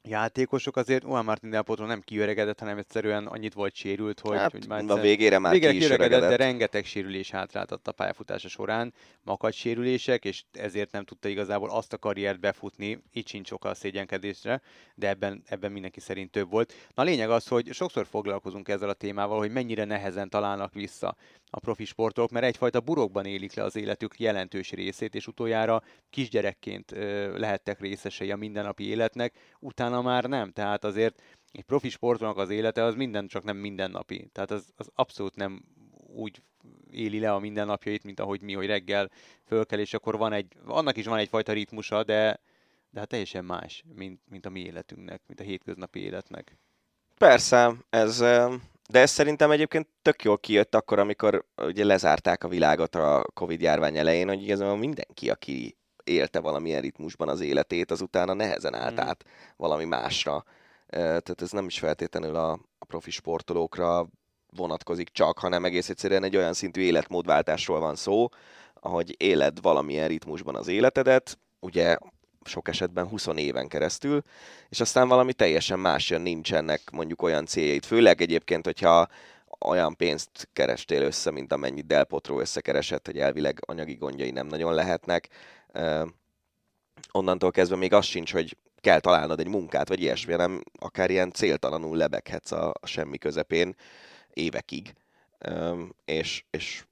játékosok azért Juan Martin Del Potro nem kiöregedett, hanem egyszerűen annyit volt sérült, hogy, hát, hogy már a végére már végére ki is de rengeteg sérülés hátráltatta a pályafutása során, makadt sérülések, és ezért nem tudta igazából azt a karriert befutni, így sincs sokkal szégyenkedésre, de ebben, ebben mindenki szerint több volt. Na a lényeg az, hogy sokszor foglalkozunk ezzel a témával, hogy mennyire nehezen találnak vissza a profi sportok, mert egyfajta burokban élik le az életük jelentős részét, és utoljára kisgyerekként lehettek részesei a mindennapi életnek, utána már nem. Tehát azért egy profi sportolónak az élete az minden, csak nem mindennapi. Tehát az, az abszolút nem úgy éli le a mindennapjait, mint ahogy mi, hogy reggel fölkel, és akkor van egy, annak is van egyfajta ritmusa, de, de hát teljesen más, mint, mint a mi életünknek, mint a hétköznapi életnek. Persze, ez de ez szerintem egyébként tök jól kijött akkor, amikor ugye lezárták a világot a Covid járvány elején, hogy igazából mindenki, aki élte valamilyen ritmusban az életét, az utána nehezen állt mm. át valami másra. Tehát ez nem is feltétlenül a, a profi sportolókra vonatkozik csak, hanem egész egyszerűen egy olyan szintű életmódváltásról van szó, ahogy éled valamilyen ritmusban az életedet, ugye sok esetben 20 éven keresztül, és aztán valami teljesen más jön, nincsenek mondjuk olyan céljait. Főleg egyébként, hogyha olyan pénzt kerestél össze, mint amennyit Del Potro összekeresett, hogy elvileg anyagi gondjai nem nagyon lehetnek. Onnantól kezdve még az sincs, hogy kell találnod egy munkát, vagy ilyesmi, hanem akár ilyen céltalanul lebeghetsz a, a semmi közepén évekig. És, és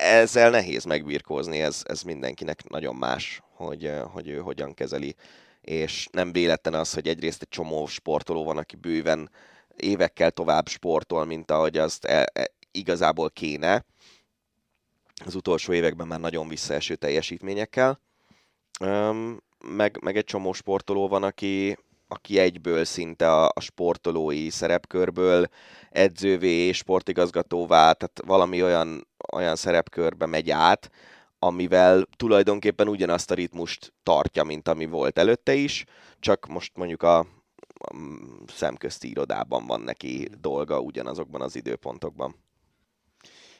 ezzel nehéz megbirkózni, ez, ez mindenkinek nagyon más, hogy, hogy ő hogyan kezeli. És nem véletlen az, hogy egyrészt egy csomó sportoló van, aki bőven évekkel tovább sportol, mint ahogy azt e, e, igazából kéne. Az utolsó években már nagyon visszaeső teljesítményekkel. Üm, meg, meg egy csomó sportoló van, aki, aki egyből szinte a, a sportolói szerepkörből edzővé, sportigazgatóvá, tehát valami olyan, olyan szerepkörbe megy át, amivel tulajdonképpen ugyanazt a ritmust tartja, mint ami volt előtte is, csak most mondjuk a, szemközti irodában van neki dolga ugyanazokban az időpontokban.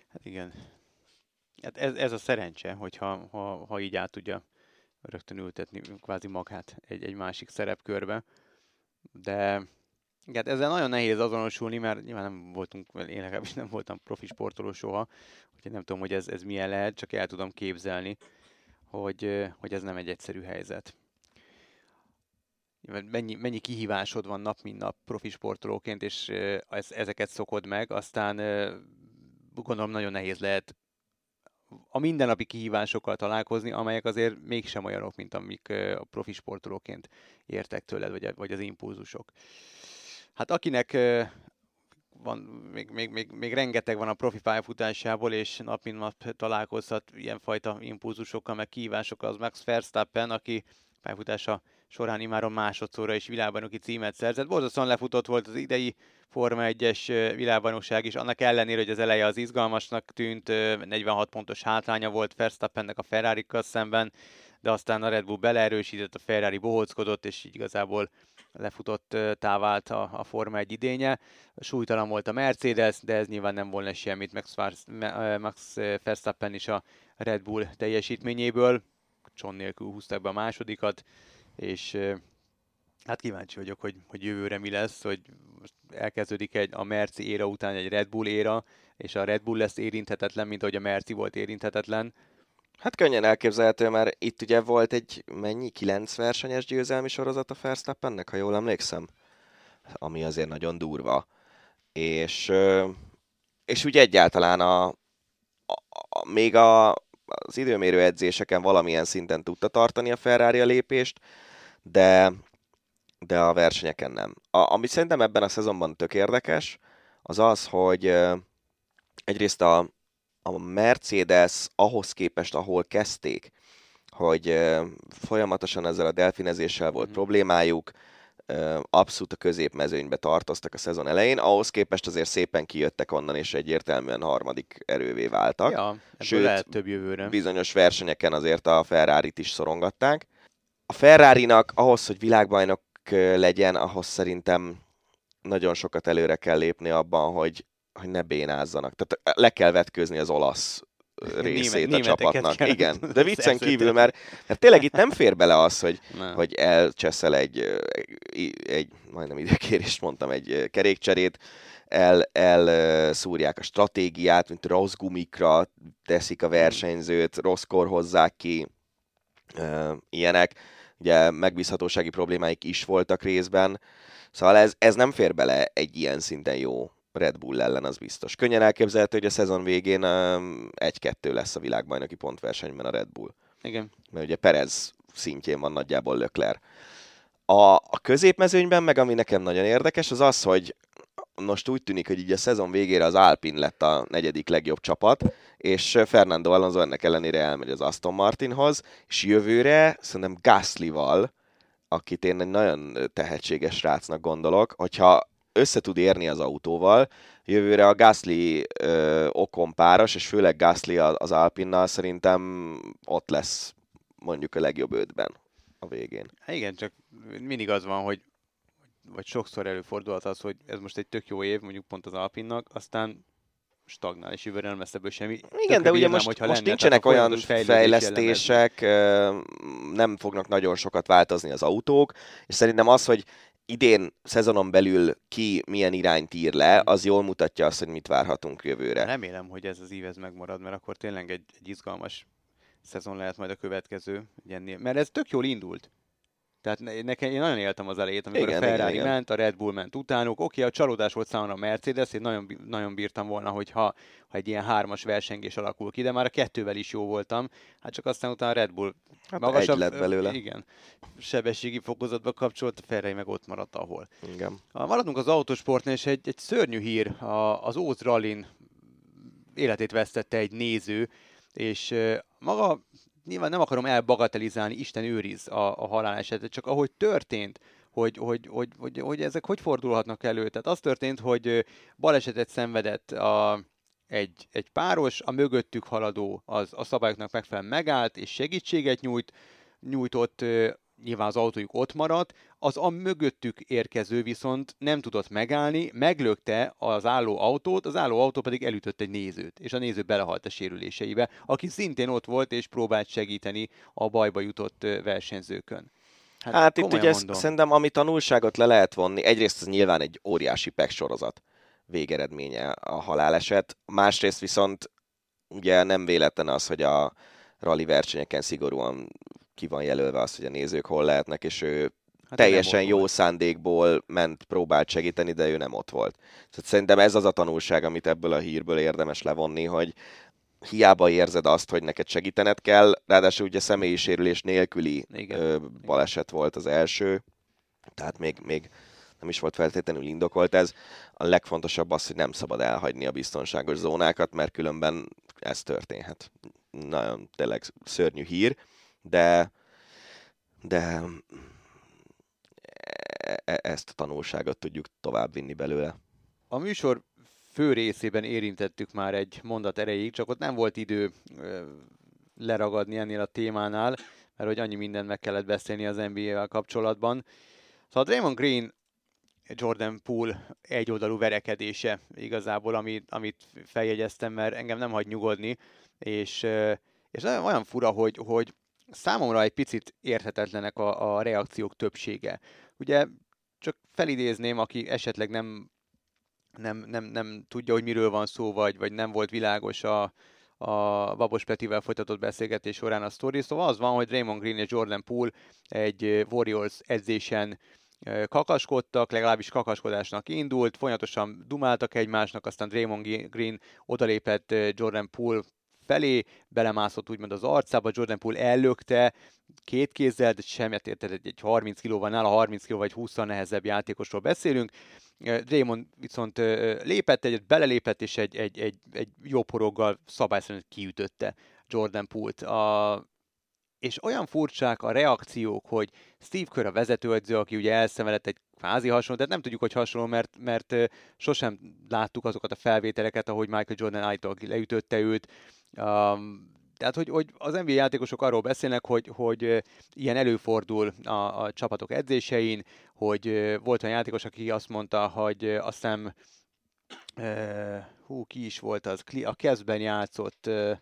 Hát igen. Hát ez, ez a szerencse, hogyha ha, ha így át tudja rögtön ültetni kvázi magát egy, egy másik szerepkörbe. De Igen, hát ezzel nagyon nehéz azonosulni, mert nyilván nem voltunk, én legalábbis nem voltam profi sportoló soha, úgyhogy nem tudom, hogy ez, ez milyen lehet, csak el tudom képzelni, hogy, hogy ez nem egy egyszerű helyzet. Mennyi, mennyi kihívásod van nap, mint nap profi sportolóként, és ez, ezeket szokod meg, aztán gondolom nagyon nehéz lehet a mindennapi kihívásokkal találkozni, amelyek azért mégsem olyanok, mint amik a profi sportolóként értek tőled, vagy, vagy az impulzusok. Hát akinek van, még, még, még, még rengeteg van a profi pályafutásából, és nap mint nap találkozhat ilyenfajta impulzusokkal, meg kihívásokkal, az Max Verstappen, aki pályafutása során imáron másodszorra is világbajnoki címet szerzett. Borzasztóan lefutott volt az idei Forma 1-es világbajnokság is, annak ellenére, hogy az eleje az izgalmasnak tűnt, 46 pontos hátránya volt Verstappennek a ferrari szemben, de aztán a Red Bull beleerősített, a Ferrari bohóckodott, és így igazából lefutott távált a, a Forma 1 idénye. Súlytalan volt a Mercedes, de ez nyilván nem volna semmit Max, Max Verstappen is a Red Bull teljesítményéből. Cson nélkül húzták be a másodikat, és hát kíváncsi vagyok, hogy, hogy jövőre mi lesz, hogy elkezdődik egy, a Merci éra után egy Red Bull éra, és a Red Bull lesz érinthetetlen, mint ahogy a Merci volt érinthetetlen. Hát könnyen elképzelhető, mert itt ugye volt egy mennyi, kilenc versenyes győzelmi sorozat a Verstappennek, ha jól emlékszem, ami azért nagyon durva. És, és úgy egyáltalán a, a, a még a, az időmérő edzéseken valamilyen szinten tudta tartani a Ferrari a lépést, de, de a versenyeken nem. A, ami szerintem ebben a szezonban tök érdekes, az az, hogy egyrészt a, a Mercedes ahhoz képest, ahol kezdték, hogy folyamatosan ezzel a delfinezéssel volt mm. problémájuk, abszolút a középmezőnybe tartoztak a szezon elején, ahhoz képest azért szépen kijöttek onnan, és egyértelműen harmadik erővé váltak. Ja, Sőt, lehet több jövőre. bizonyos versenyeken azért a ferrari is szorongatták. A Ferrari-nak ahhoz, hogy világbajnok legyen, ahhoz szerintem nagyon sokat előre kell lépni abban, hogy, hogy ne bénázzanak. Tehát le kell vetkőzni az olasz (laughs) részét Német, a csapatnak. (laughs) Igen, de viccen kívül, mert, mert tényleg itt nem fér bele az, hogy, (laughs) hogy elcseszel egy, egy, majdnem idekérést mondtam, egy kerékcserét, el, el szúrják a stratégiát, mint rossz gumikra teszik a versenyzőt, rosszkor hozzák ki, ilyenek. Ugye megbízhatósági problémáik is voltak részben, szóval ez, ez nem fér bele egy ilyen szinten jó Red Bull ellen, az biztos. Könnyen elképzelhető, hogy a szezon végén egy-kettő lesz a világbajnoki pontversenyben a Red Bull. Igen. Mert ugye Perez szintjén van nagyjából Lökler. A, a középmezőnyben meg, ami nekem nagyon érdekes, az az, hogy most úgy tűnik, hogy így a szezon végére az Alpin lett a negyedik legjobb csapat, és Fernando Alonso ennek ellenére elmegy az Aston Martinhoz, és jövőre szerintem Gasly-val, akit én egy nagyon tehetséges rácnak gondolok, hogyha össze tud érni az autóval. Jövőre a Gasly ö, Okon páros, és főleg Gasly az Alpinnal szerintem ott lesz mondjuk a legjobb ötben a végén. Hát igen, csak mindig az van, hogy vagy sokszor előfordulhat az, hogy ez most egy tök jó év, mondjuk pont az Alpinnak, aztán stagnál, és jövőre nem lesz ebből semmi. Igen, de ugye most, most lenne, nincsenek olyan fejlesztések, nem fognak nagyon sokat változni az autók, és szerintem az, hogy idén szezonon belül ki milyen irányt ír le, az jól mutatja azt, hogy mit várhatunk jövőre. Remélem, hogy ez az ív ez megmarad, mert akkor tényleg egy, egy izgalmas szezon lehet majd a következő. Mert ez tök jól indult. Tehát nekem, én nagyon éltem az elejét, amikor igen, a Ferrari igen, ment, a Red Bull ment utánuk. Oké, a csalódás volt számomra a Mercedes, én nagyon, nagyon bírtam volna, hogyha ha egy ilyen hármas versengés alakul ki, de már a kettővel is jó voltam. Hát csak aztán utána a Red Bull hát magasabb, lett belőle. Igen, sebességi fokozatba kapcsolt, a Ferrari meg ott maradt ahol. Igen. Maradunk az autosportnál, és egy, egy szörnyű hír, a, az Óz Rallin életét vesztette egy néző, és maga nyilván nem akarom elbagatelizálni, Isten őriz a, a halálesetet, csak ahogy történt, hogy, hogy, hogy, hogy, hogy ezek hogy fordulhatnak elő. Tehát az történt, hogy balesetet szenvedett a, egy, egy páros, a mögöttük haladó az a szabályoknak megfelelően megállt, és segítséget nyújt, nyújtott nyilván az autójuk ott maradt, az a mögöttük érkező viszont nem tudott megállni, meglökte az álló autót, az álló autó pedig elütött egy nézőt, és a néző belehalt a sérüléseibe, aki szintén ott volt és próbált segíteni a bajba jutott versenyzőkön. Hát, hát itt ugye ezt, szerintem, ami tanulságot le lehet vonni, egyrészt ez nyilván egy óriási PEC sorozat végeredménye a haláleset, másrészt viszont ugye nem véletlen az, hogy a rally versenyeken szigorúan ki van jelölve az, hogy a nézők hol lehetnek, és ő Hát teljesen jó volt. szándékból ment, próbált segíteni, de ő nem ott volt. Tehát szerintem ez az a tanulság, amit ebből a hírből érdemes levonni, hogy hiába érzed azt, hogy neked segítened kell, ráadásul ugye személyi sérülés nélküli Igen. ö, baleset volt az első, tehát még, még nem is volt feltétlenül indokolt ez. A legfontosabb az, hogy nem szabad elhagyni a biztonságos zónákat, mert különben ez történhet. Nagyon tényleg szörnyű hír, de, de e- e- ezt a tanulságot tudjuk továbbvinni belőle. A műsor fő részében érintettük már egy mondat erejéig, csak ott nem volt idő leragadni ennél a témánál, mert hogy annyi mindent meg kellett beszélni az NBA-vel kapcsolatban. Szóval Draymond Green, Jordan Poole egyoldalú verekedése igazából, amit, amit feljegyeztem, mert engem nem hagy nyugodni, és, és olyan fura, hogy, hogy számomra egy picit érthetetlenek a, a reakciók többsége. Ugye csak felidézném, aki esetleg nem nem, nem, nem tudja, hogy miről van szó, vagy, vagy nem volt világos a, a Babos Petivel folytatott beszélgetés során a sztori. Szóval az van, hogy Raymond Green és Jordan Poole egy Warriors edzésen kakaskodtak, legalábbis kakaskodásnak indult, folyamatosan dumáltak egymásnak, aztán Draymond Green odalépett Jordan Poole felé, belemászott úgymond az arcába, Jordan Poole ellökte, két kézzel, de semmet érted, egy egy 30 kilóval, nála 30 kiló vagy 20 nehezebb játékosról beszélünk. Draymond viszont lépett egyet, belelépett, és egy, egy, egy, egy jó poroggal szabályszerűen kiütötte Jordan Poole-t. A, és olyan furcsák a reakciók, hogy Steve Kerr a vezetőedző, aki ugye elszenvedett egy kvázi hasonló, de nem tudjuk, hogy hasonló, mert, mert sosem láttuk azokat a felvételeket, ahogy Michael Jordan állítólag leütötte őt. Um, tehát, hogy, hogy az NBA játékosok arról beszélnek, hogy, hogy ilyen előfordul a, a csapatok edzésein, hogy volt olyan játékos, aki azt mondta, hogy azt hiszem, ö, hú, ki is volt az, a kezben játszott, ö,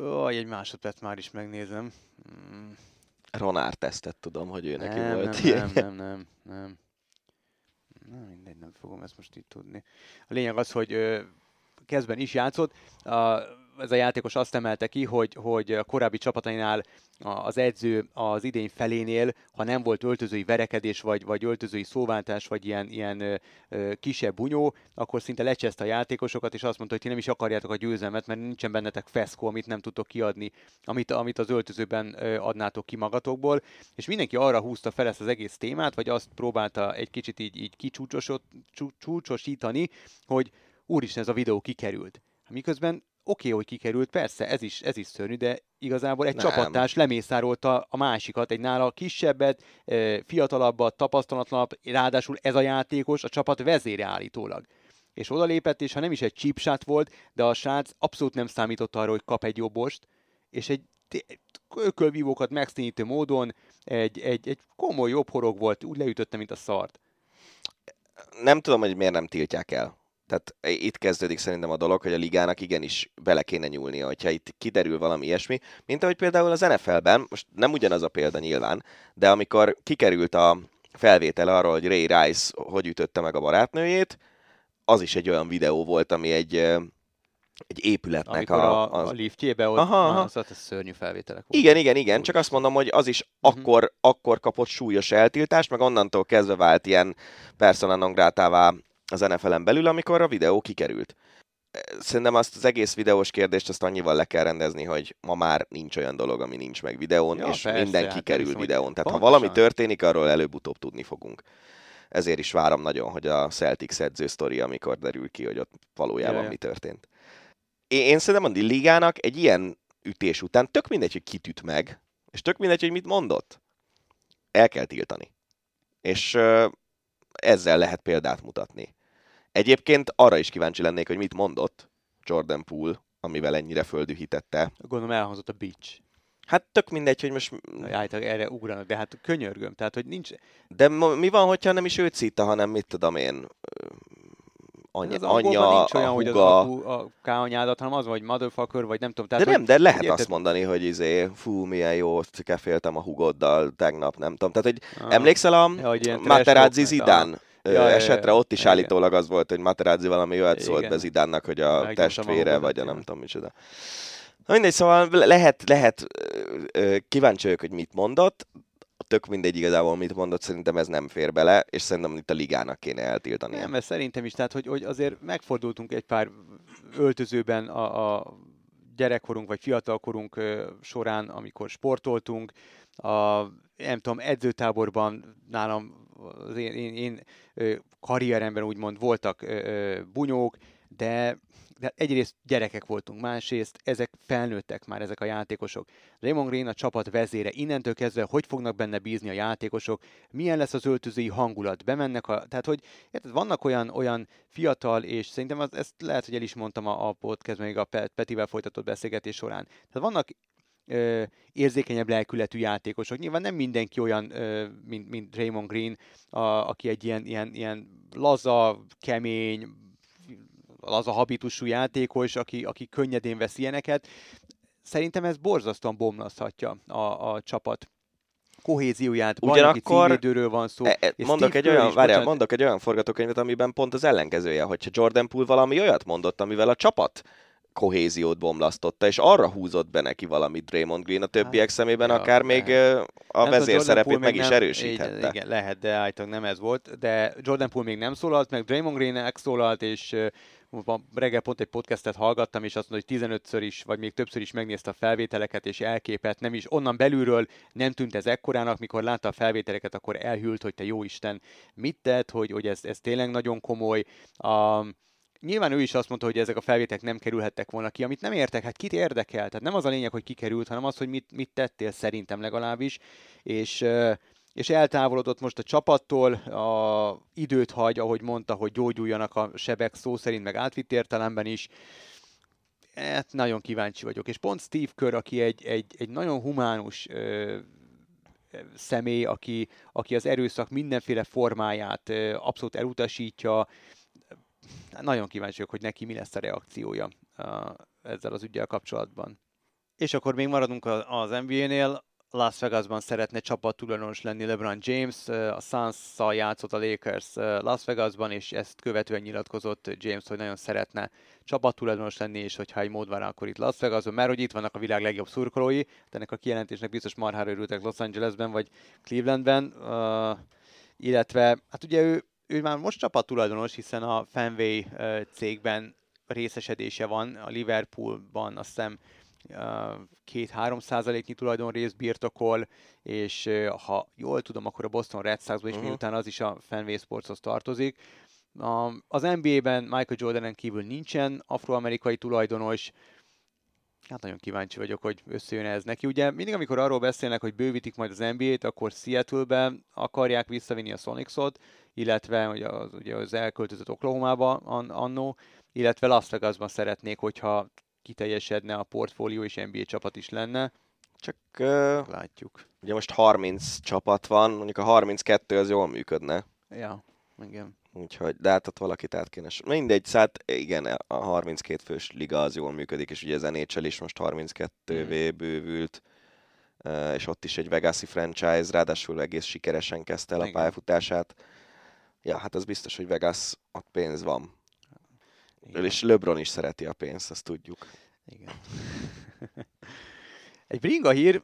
ó, egy másodperc már is megnézem. Mm, Ronár tesztet tudom, hogy ő neki nem, volt nem, ilyen. nem, nem, nem, nem. Na, mindegy, nem fogom ezt most itt tudni. A lényeg az, hogy ö, kezdben is játszott. A, ez a játékos azt emelte ki, hogy, hogy a korábbi csapatainál az edző az idény felénél, ha nem volt öltözői verekedés, vagy, vagy öltözői szóváltás, vagy ilyen, ilyen kisebb bunyó, akkor szinte lecseszte a játékosokat, és azt mondta, hogy ti nem is akarjátok a győzelmet, mert nincsen bennetek feszkó, amit nem tudtok kiadni, amit, amit az öltözőben adnátok ki magatokból. És mindenki arra húzta fel ezt az egész témát, vagy azt próbálta egy kicsit így, így kicsúcsosot- csú- csúcsosítani, hogy úristen, ez a videó kikerült. Miközben oké, hogy kikerült, persze, ez is, ez is szörnyű, de igazából egy Nem. csapattárs lemészárolta a másikat, egy nála kisebbet, fiatalabbat, tapasztalatlanabb, ráadásul ez a játékos a csapat vezére állítólag. És odalépett, és ha nem is egy shot volt, de a srác abszolút nem számított arra, hogy kap egy jobbost, és egy ökölvívókat megszínítő módon egy, egy, egy komoly jobb horog volt, úgy leütötte, mint a szart. nem tudom, hogy miért nem tiltják el. Tehát itt kezdődik szerintem a dolog, hogy a ligának igenis bele kéne nyúlnia, hogyha itt kiderül valami ilyesmi, mint ahogy például az NFL-ben, most nem ugyanaz a példa nyilván, de amikor kikerült a felvétel arról, hogy Ray Rice hogy ütötte meg a barátnőjét, az is egy olyan videó volt, ami egy, egy épületnek Amikor a, a, az... a liftjébe ott, Aha, aha. az, az szörnyű felvételek voltak. Igen, igen, igen, csak azt mondom, hogy az is Mhm. akkor, akkor kapott súlyos eltiltást, meg onnantól kezdve vált ilyen persona non grátává az NFL-en belül, amikor a videó kikerült. Szerintem azt az egész videós kérdést azt annyival le kell rendezni, hogy ma már nincs olyan dolog, ami nincs meg videón, Ja, és persze, minden hát kikerül hogy videón. Tehát ha pontosan. valami történik, arról előbb-utóbb tudni fogunk. Ezért is várom nagyon, hogy a Celtics edző sztori, amikor derül ki, hogy ott valójában Ja, ja. mi történt. Én, én szerintem a ligának egy ilyen ütés után tök mindegy, hogy kit üt meg, és tök mindegy, hogy mit mondott. El kell tiltani. És ezzel lehet példát mutatni. Egyébként arra is kíváncsi lennék, hogy mit mondott Jordan Poole, amivel ennyire földühítette. Gondolom elhangzott a beach. Hát tök mindegy, hogy most... Állítólag erre ugranak, de hát könyörgöm. Tehát, hogy nincs... De mi van, hogyha nem is őt szítta, hanem mit tudom én, any- Az anyja, nincs olyan, a hogy az apu a K anyádat, hanem az, van, hogy motherfucker, vagy nem tudom. De Tehát, nem, hogy- de lehet érted? azt mondani, hogy izé, fú, milyen jó, keféltem a hugoddal tegnap, nem tudom. Tehát, hogy Ah. emlékszel a Ja, Materazzi Zidán Ja, esetre? Ott is Igen. állítólag az volt, hogy Materazzi valami olyat szólt Igen. be Zidánnak, hogy a a testvére, vagy a nem tudom micsoda. Na mindegy, szóval le- lehet, lehet, kíváncsi vagyok, hogy mit mondott, tök mindegy igazából, mit mondott, szerintem ez nem fér bele, és szerintem itt a ligának kéne eltiltani. Nem, mert szerintem is, tehát hogy, hogy azért megfordultunk egy pár öltözőben a, a gyerekkorunk vagy fiatalkorunk során, amikor sportoltunk, a, nem tudom, edzőtáborban nálam az én, én, én karrieremben úgymond voltak bunyók, de, de egyrészt gyerekek voltunk, másrészt ezek felnőttek már, ezek a játékosok. Raymond Green a csapat vezére, innentől kezdve hogy fognak benne bízni a játékosok, milyen lesz az öltözői hangulat, bemennek a, tehát hogy érted, vannak olyan, olyan fiatal, és szerintem az, ezt lehet, hogy el is mondtam a, a podcastban, még a Pet, Petivel folytatott beszélgetés során. Tehát vannak ö, érzékenyebb lelkületű játékosok. Nyilván nem mindenki olyan, ö, mint, mint Raymond Green, a, aki egy ilyen, ilyen, ilyen laza, kemény, laza habitusú játékos, aki, aki könnyedén vesz ilyeneket. Szerintem ez borzasztóan bomlaszthatja a, a csapat kohézióját, Ugyanakkor- címvédőről van szó. E, e, mondok egy olyan, is, várjál, bocsánat, mondok egy olyan forgatókönyvet, amiben pont az ellenkezője, hogyha Jordan Poole valami olyat mondott, amivel a csapat kohéziót bomlasztotta, és arra húzott be neki valamit Draymond Green a többiek Hát, szemében, ja, akár még lehet. ö, a Nem vezér szerepét meg még is nem- erősíthette. Igen, igen, lehet, de állítólag nem ez volt. De Jordan Poole még nem szólalt, meg Draymond Green megszólalt, és reggel pont egy podcastet hallgattam, és azt mondta, hogy 15-ször is, vagy még többször is megnézte a felvételeket, és elképett, nem is onnan belülről nem tűnt ez ekkorának, mikor látta a felvételeket, akkor elhűlt, hogy te jó Isten, mit tett, hogy, hogy ez, ez tényleg nagyon komoly. A, Nyilván ő is azt mondta, hogy ezek a felvételek nem kerülhettek volna ki, amit nem értek, hát kit érdekel? Tehát nem az a lényeg, hogy kikerült, hanem az, hogy mit, mit tettél szerintem legalábbis, és, és eltávolodott most a csapattól, a időt hagy, ahogy mondta, hogy gyógyuljanak a sebek szó szerint, meg átvitt értelemben is. Hát nagyon kíváncsi vagyok. És pont Steve Kerr, aki egy, egy, egy nagyon humánus ö, személy, aki, aki az erőszak mindenféle formáját ö, abszolút elutasítja, nagyon kíváncsi vagyok, hogy neki mi lesz a reakciója uh, ezzel az ügyel kapcsolatban. És akkor még maradunk a- az NBA-nél. Las Vegasban szeretne csapat tulajdonos lenni LeBron James, uh, a Suns-szal játszott a Lakers uh, Las Vegasban, és ezt követően nyilatkozott James, hogy nagyon szeretne csapat tulajdonos lenni, és hogyha egy mód van, akkor itt Las Vegasban, mert hogy itt vannak a világ legjobb szurkolói, de ennek a kijelentésnek biztos marhára örültek Los Angelesben vagy Clevelandben, uh, illetve hát ugye ő ő már most csapat tulajdonos, hiszen a Fenway ö, cégben részesedése van, a Liverpoolban azt hiszem két-három százaléknyi tulajdonrészt birtokol, és ha jól tudom, akkor a Boston Red Soxban is Mhm. miután az is a Fenway Sportshoz tartozik. Az NBA-ben Michael Jordanen kívül nincsen afroamerikai tulajdonos, Hát nagyon kíváncsi vagyok, hogy összejön ez neki. Ugye mindig, amikor arról beszélnek, hogy bővítik majd az NBA-t, akkor Seattle-be akarják visszavinni a Sonicsot, illetve ugye az, ugye az elköltözött Oklahomába an, annó, illetve Las Vegasban szeretnék, hogyha kiteljesedne a portfólió és NBA csapat is lenne. Csak ö, Látjuk. ugye most 30 csapat van, mondjuk a 32 az jól működne. Ja, igen. Úgyhogy, de hát ott valakit át kéne. Mindegy, szóval igen, a 32 fős liga az jól működik, és ugye az NHL is most 32-vé bővült, eh, és ott is egy Vegasi franchise, ráadásul egész sikeresen kezdte el a pályafutását. Ja, hát az biztos, hogy Vegas, ott pénz van. Igen. És LeBron is szereti a pénzt, azt tudjuk. Igen. Egy bringa hír,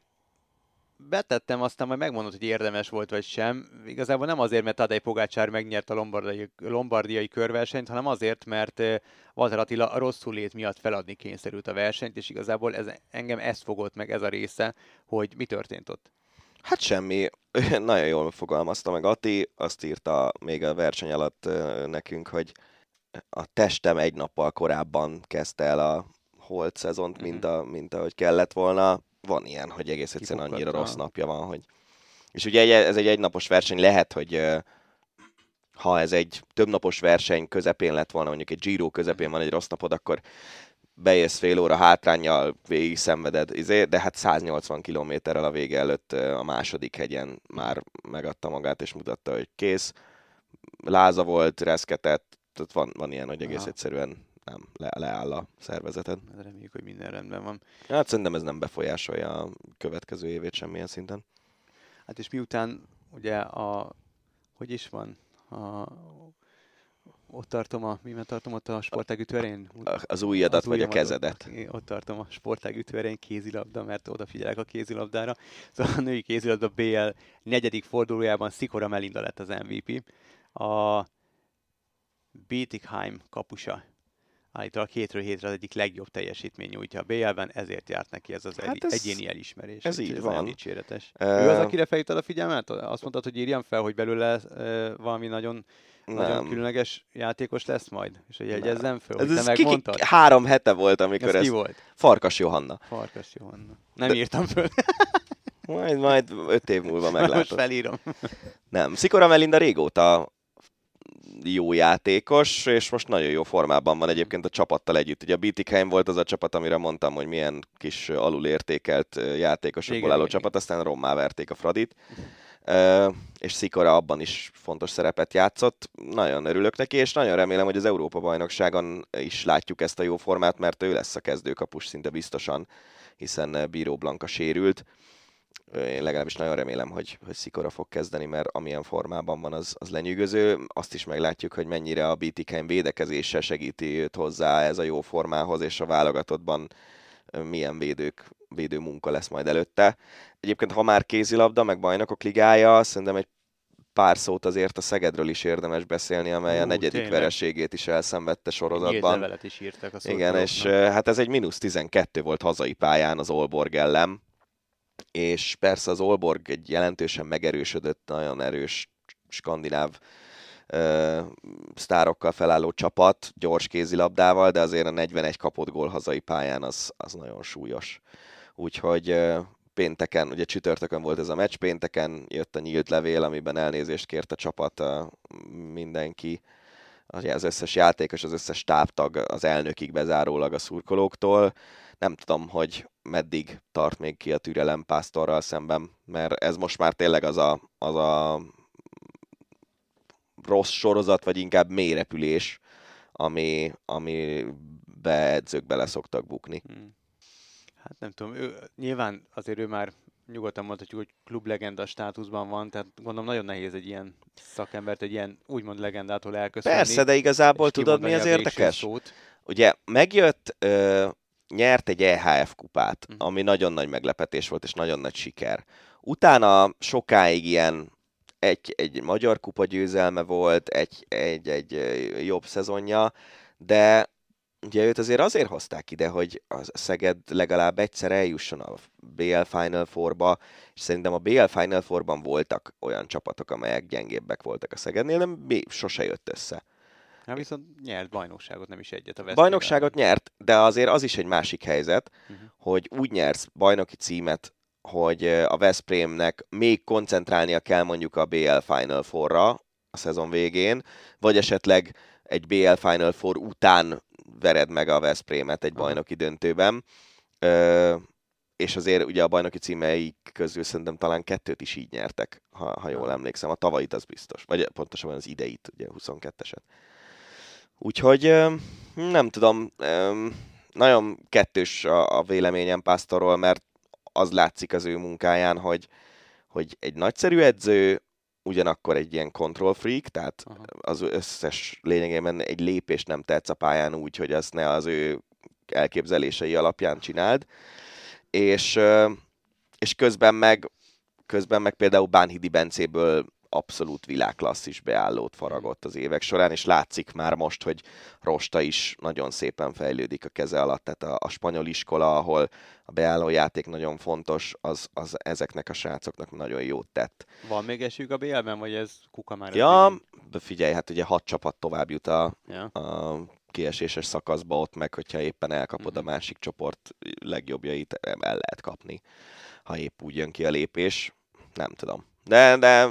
betettem, aztán majd megmondod, hogy érdemes volt vagy sem. Igazából nem azért, mert Tadej Pogácsár megnyert a lombardiai, lombardiai körversenyt, hanem azért, mert eh, Walter Attila a rosszul lét miatt feladni kényszerült a versenyt, és igazából ez, engem ez fogott meg, ez a része, hogy mi történt ott. Hát semmi, (laughs) nagyon jól fogalmazta meg Ati, azt írta még a verseny alatt ö, nekünk, hogy a testem egy nappal korábban kezdte el a holt szezont, mint, a, mint ahogy kellett volna. Van ilyen, hogy egész egyszerűen annyira Kifukkadt, rossz napja van, hogy... És ugye egy, ez egy egynapos verseny, lehet, hogy ha ez egy többnapos verseny közepén lett volna, mondjuk egy Giro közepén van egy rossz napod, akkor bejössz fél óra hátrányjal, végig szenveded, izé, de hát 180 kilométerrel a vége előtt a második hegyen már megadta magát, és mutatta, hogy kész. Láza volt, reszketett, tehát van, van ilyen, hogy egész Aha. egyszerűen nem, le, leáll a szervezeted. Hát Reméljük, hogy minden rendben van. Hát szerintem ez nem befolyásolja a következő évét semmilyen szinten. Hát és miután ugye a, hogy is van, a, ott tartom a, miben tartom ott a sportág ütőerén? Az ujjadat Az vagy a kezedet. Ott, ott tartom a sportág ütőerén kézilabda, mert odafigyelek a kézilabdára. (laughs) Szóval a női kézilabda BL negyedik fordulójában Szikora Melinda lett az MVP. A Bietigheim kapusa állítólag hétről hétre az egyik legjobb teljesítmény nyújtja a BL-ben, ezért járt neki ez az Hát ez- ez, egyéni elismerés. ez így nagyon van. dicséretes. Ö, Ő az, akire felhívtad a figyelmet? Azt mondtad, hogy írjam fel, hogy belőle ö, valami nagyon, nagyon különleges játékos lesz majd? És hogy jegyezzem fel, Ez, hogy ez ki, ki, megmondtad? három hete volt, amikor Ez ez, ki volt? Farkas Johanna. Farkas Johanna. Nem írtam föl. Majd, majd öt év múlva (laughs) Most meglátod. felírom. Nem, Szikora Melinda régóta jó játékos, és most nagyon jó formában van egyébként a csapattal együtt. Ugye a Bietigheim volt az a csapat, amire mondtam, hogy milyen kis alulértékelt játékosokból Igen, álló igen, csapat, aztán rommá verték a Fradit. És Szikora abban is fontos szerepet játszott. Nagyon örülök neki, és nagyon remélem, hogy az Európa-bajnokságon is látjuk ezt a jó formát, mert ő lesz a kezdőkapus szinte biztosan, hiszen Bíró Blanka sérült. Én legalábbis nagyon remélem, hogy, hogy Szikora fog kezdeni, mert amilyen formában van, az, az lenyűgöző. Azt is meglátjuk, hogy mennyire a BTK védekezése segíti őt hozzá ez a jó formához, és a válogatottban milyen védők, védő munka lesz majd előtte. Egyébként, ha már kézilabda, meg bajnokok ligája, szerintem egy pár szót azért a Szegedről is érdemes beszélni, amely a Ú, negyedik tényleg. vereségét is elszenvedte sorozatban. levelet is írtak a Igen, és hát ez egy mínusz 12 volt hazai pályán az Olborg ellen, és persze az Olborg egy jelentősen megerősödött, nagyon erős skandináv ö, sztárokkal felálló csapat, gyors kézilabdával, de azért a 41 kapott gól hazai pályán az, az nagyon súlyos. Úgyhogy ö, pénteken, ugye csütörtökön volt ez a meccs, pénteken jött a nyílt levél, amiben elnézést kért a csapat ö, mindenki, az összes játékos, az összes táptag, az elnökig bezárólag a szurkolóktól. Nem tudom, hogy meddig tart még ki a türelem Pásztorral szemben, mert ez most már tényleg az a, az a rossz sorozat, vagy inkább mélyrepülés, ami, amibe edzők bele szoktak bukni. Hmm. Hát nem tudom, ő, nyilván azért ő már nyugodtan mondhatjuk, hogy klublegenda státuszban van, tehát gondolom nagyon nehéz egy ilyen szakembert, egy ilyen úgymond legendától elköszönni. Persze, de igazából tudod, mi az érdekes? Szót. Ugye megjött, ö, nyert egy EHF kupát, Mhm. ami nagyon nagy meglepetés volt, és nagyon nagy siker. Utána sokáig ilyen egy, egy magyar kupa győzelme volt, egy, egy, egy jobb szezonja, de ugye őt azért azért hozták ide, hogy a Szeged legalább egyszer eljusson a BL Final Four-ba, és szerintem a BL Final Four-ban voltak olyan csapatok, amelyek gyengébbek voltak a Szegednél, de mi sose jött össze. Hát viszont nyert bajnokságot, nem is egyet a Veszprémben. Bajnokságot nyert, de azért az is egy másik helyzet, Mhm. hogy úgy nyersz bajnoki címet, hogy a Veszprémnek még koncentrálnia kell mondjuk a BL Final Four-ra a szezon végén, vagy esetleg egy BL Final Four után vered meg a Veszprémet egy Aha. bajnoki döntőben. Ö, és azért ugye a bajnoki címeik közül szerintem talán kettőt is így nyertek, ha, ha jól emlékszem. A tavait az biztos, vagy pontosabban az ideit, ugye 22-eset. Úgyhogy nem tudom, nagyon kettős a, véleményem Pásztorról, mert az látszik az ő munkáján, hogy, hogy egy nagyszerű edző, ugyanakkor egy ilyen control freak, tehát Aha. az összes lényegében egy lépést nem tetsz a pályán úgy, hogy azt ne az ő elképzelései alapján csináld. És, és közben meg, közben meg például Bánhidi Bencéből abszolút világklasszis beállót faragott az évek során, és látszik már most, hogy Rosta is nagyon szépen fejlődik a keze alatt, tehát a, a spanyol iskola, ahol a beálló játék nagyon fontos, az, az ezeknek a srácoknak nagyon jót tett. Van még esélyük a BL-ben, vagy ez kuka már? Ja, figyelj, hát ugye hat csapat tovább jut a, ja. a kieséses szakaszba ott meg, hogyha éppen elkapod a Mhm. másik csoport legjobbjait, el lehet kapni, ha épp úgy jön ki a lépés. Nem tudom. De, de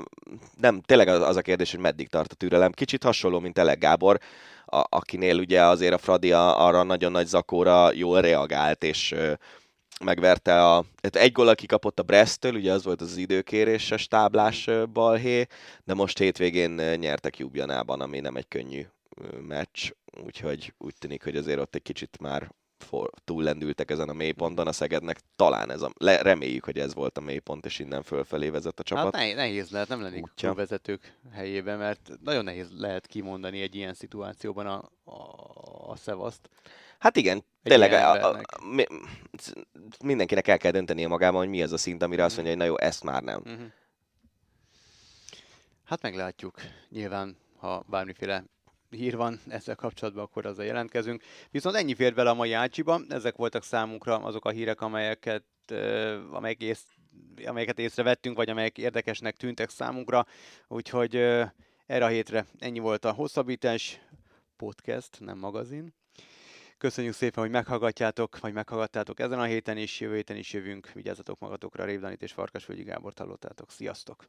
nem, tényleg az, a kérdés, hogy meddig tart a türelem. Kicsit hasonló, mint Elek Gábor, a, akinél ugye azért a Fradi arra nagyon nagy zakóra jól reagált, és ö, megverte a... hát Egy gól, aki kapott a Brest-től, ugye az volt az időkéréses táblás balhé, de most hétvégén nyertek Jubjanában, ami nem egy könnyű meccs, úgyhogy úgy tűnik, hogy azért ott egy kicsit már for, túllendültek ezen a mélyponton a Szegednek. Talán ez a, le, reméljük, hogy ez volt a mélypont, és innen fölfelé vezet a csapat. Hát nehéz, lehet, nem lennék a vezetők helyében, mert nagyon nehéz lehet kimondani egy ilyen szituációban a, a, a szevaszt. Hát igen, egy tényleg a, a, a, mi, mindenkinek el kell döntenie magában, hogy mi az a szint, amire azt mondja, hogy na jó, ezt már nem. Uh-huh. Hát meglátjuk. Nyilván, ha bármiféle hír van ezzel kapcsolatban, akkor azzal jelentkezünk. Viszont ennyi fér bele a mai Ácsiba, ezek voltak számunkra azok a hírek, amelyeket, amelyek ész, amelyeket észrevettünk, vagy amelyek érdekesnek tűntek számunkra, úgyhogy erre a hétre ennyi volt a hosszabbítás podcast, nem magazin. Köszönjük szépen, hogy meghallgatjátok, vagy meghallgattátok ezen a héten is, jövő héten is jövünk. Vigyázzatok magatokra, Révdanit és Farkasvölgyi Gábor hallottátok. Sziasztok!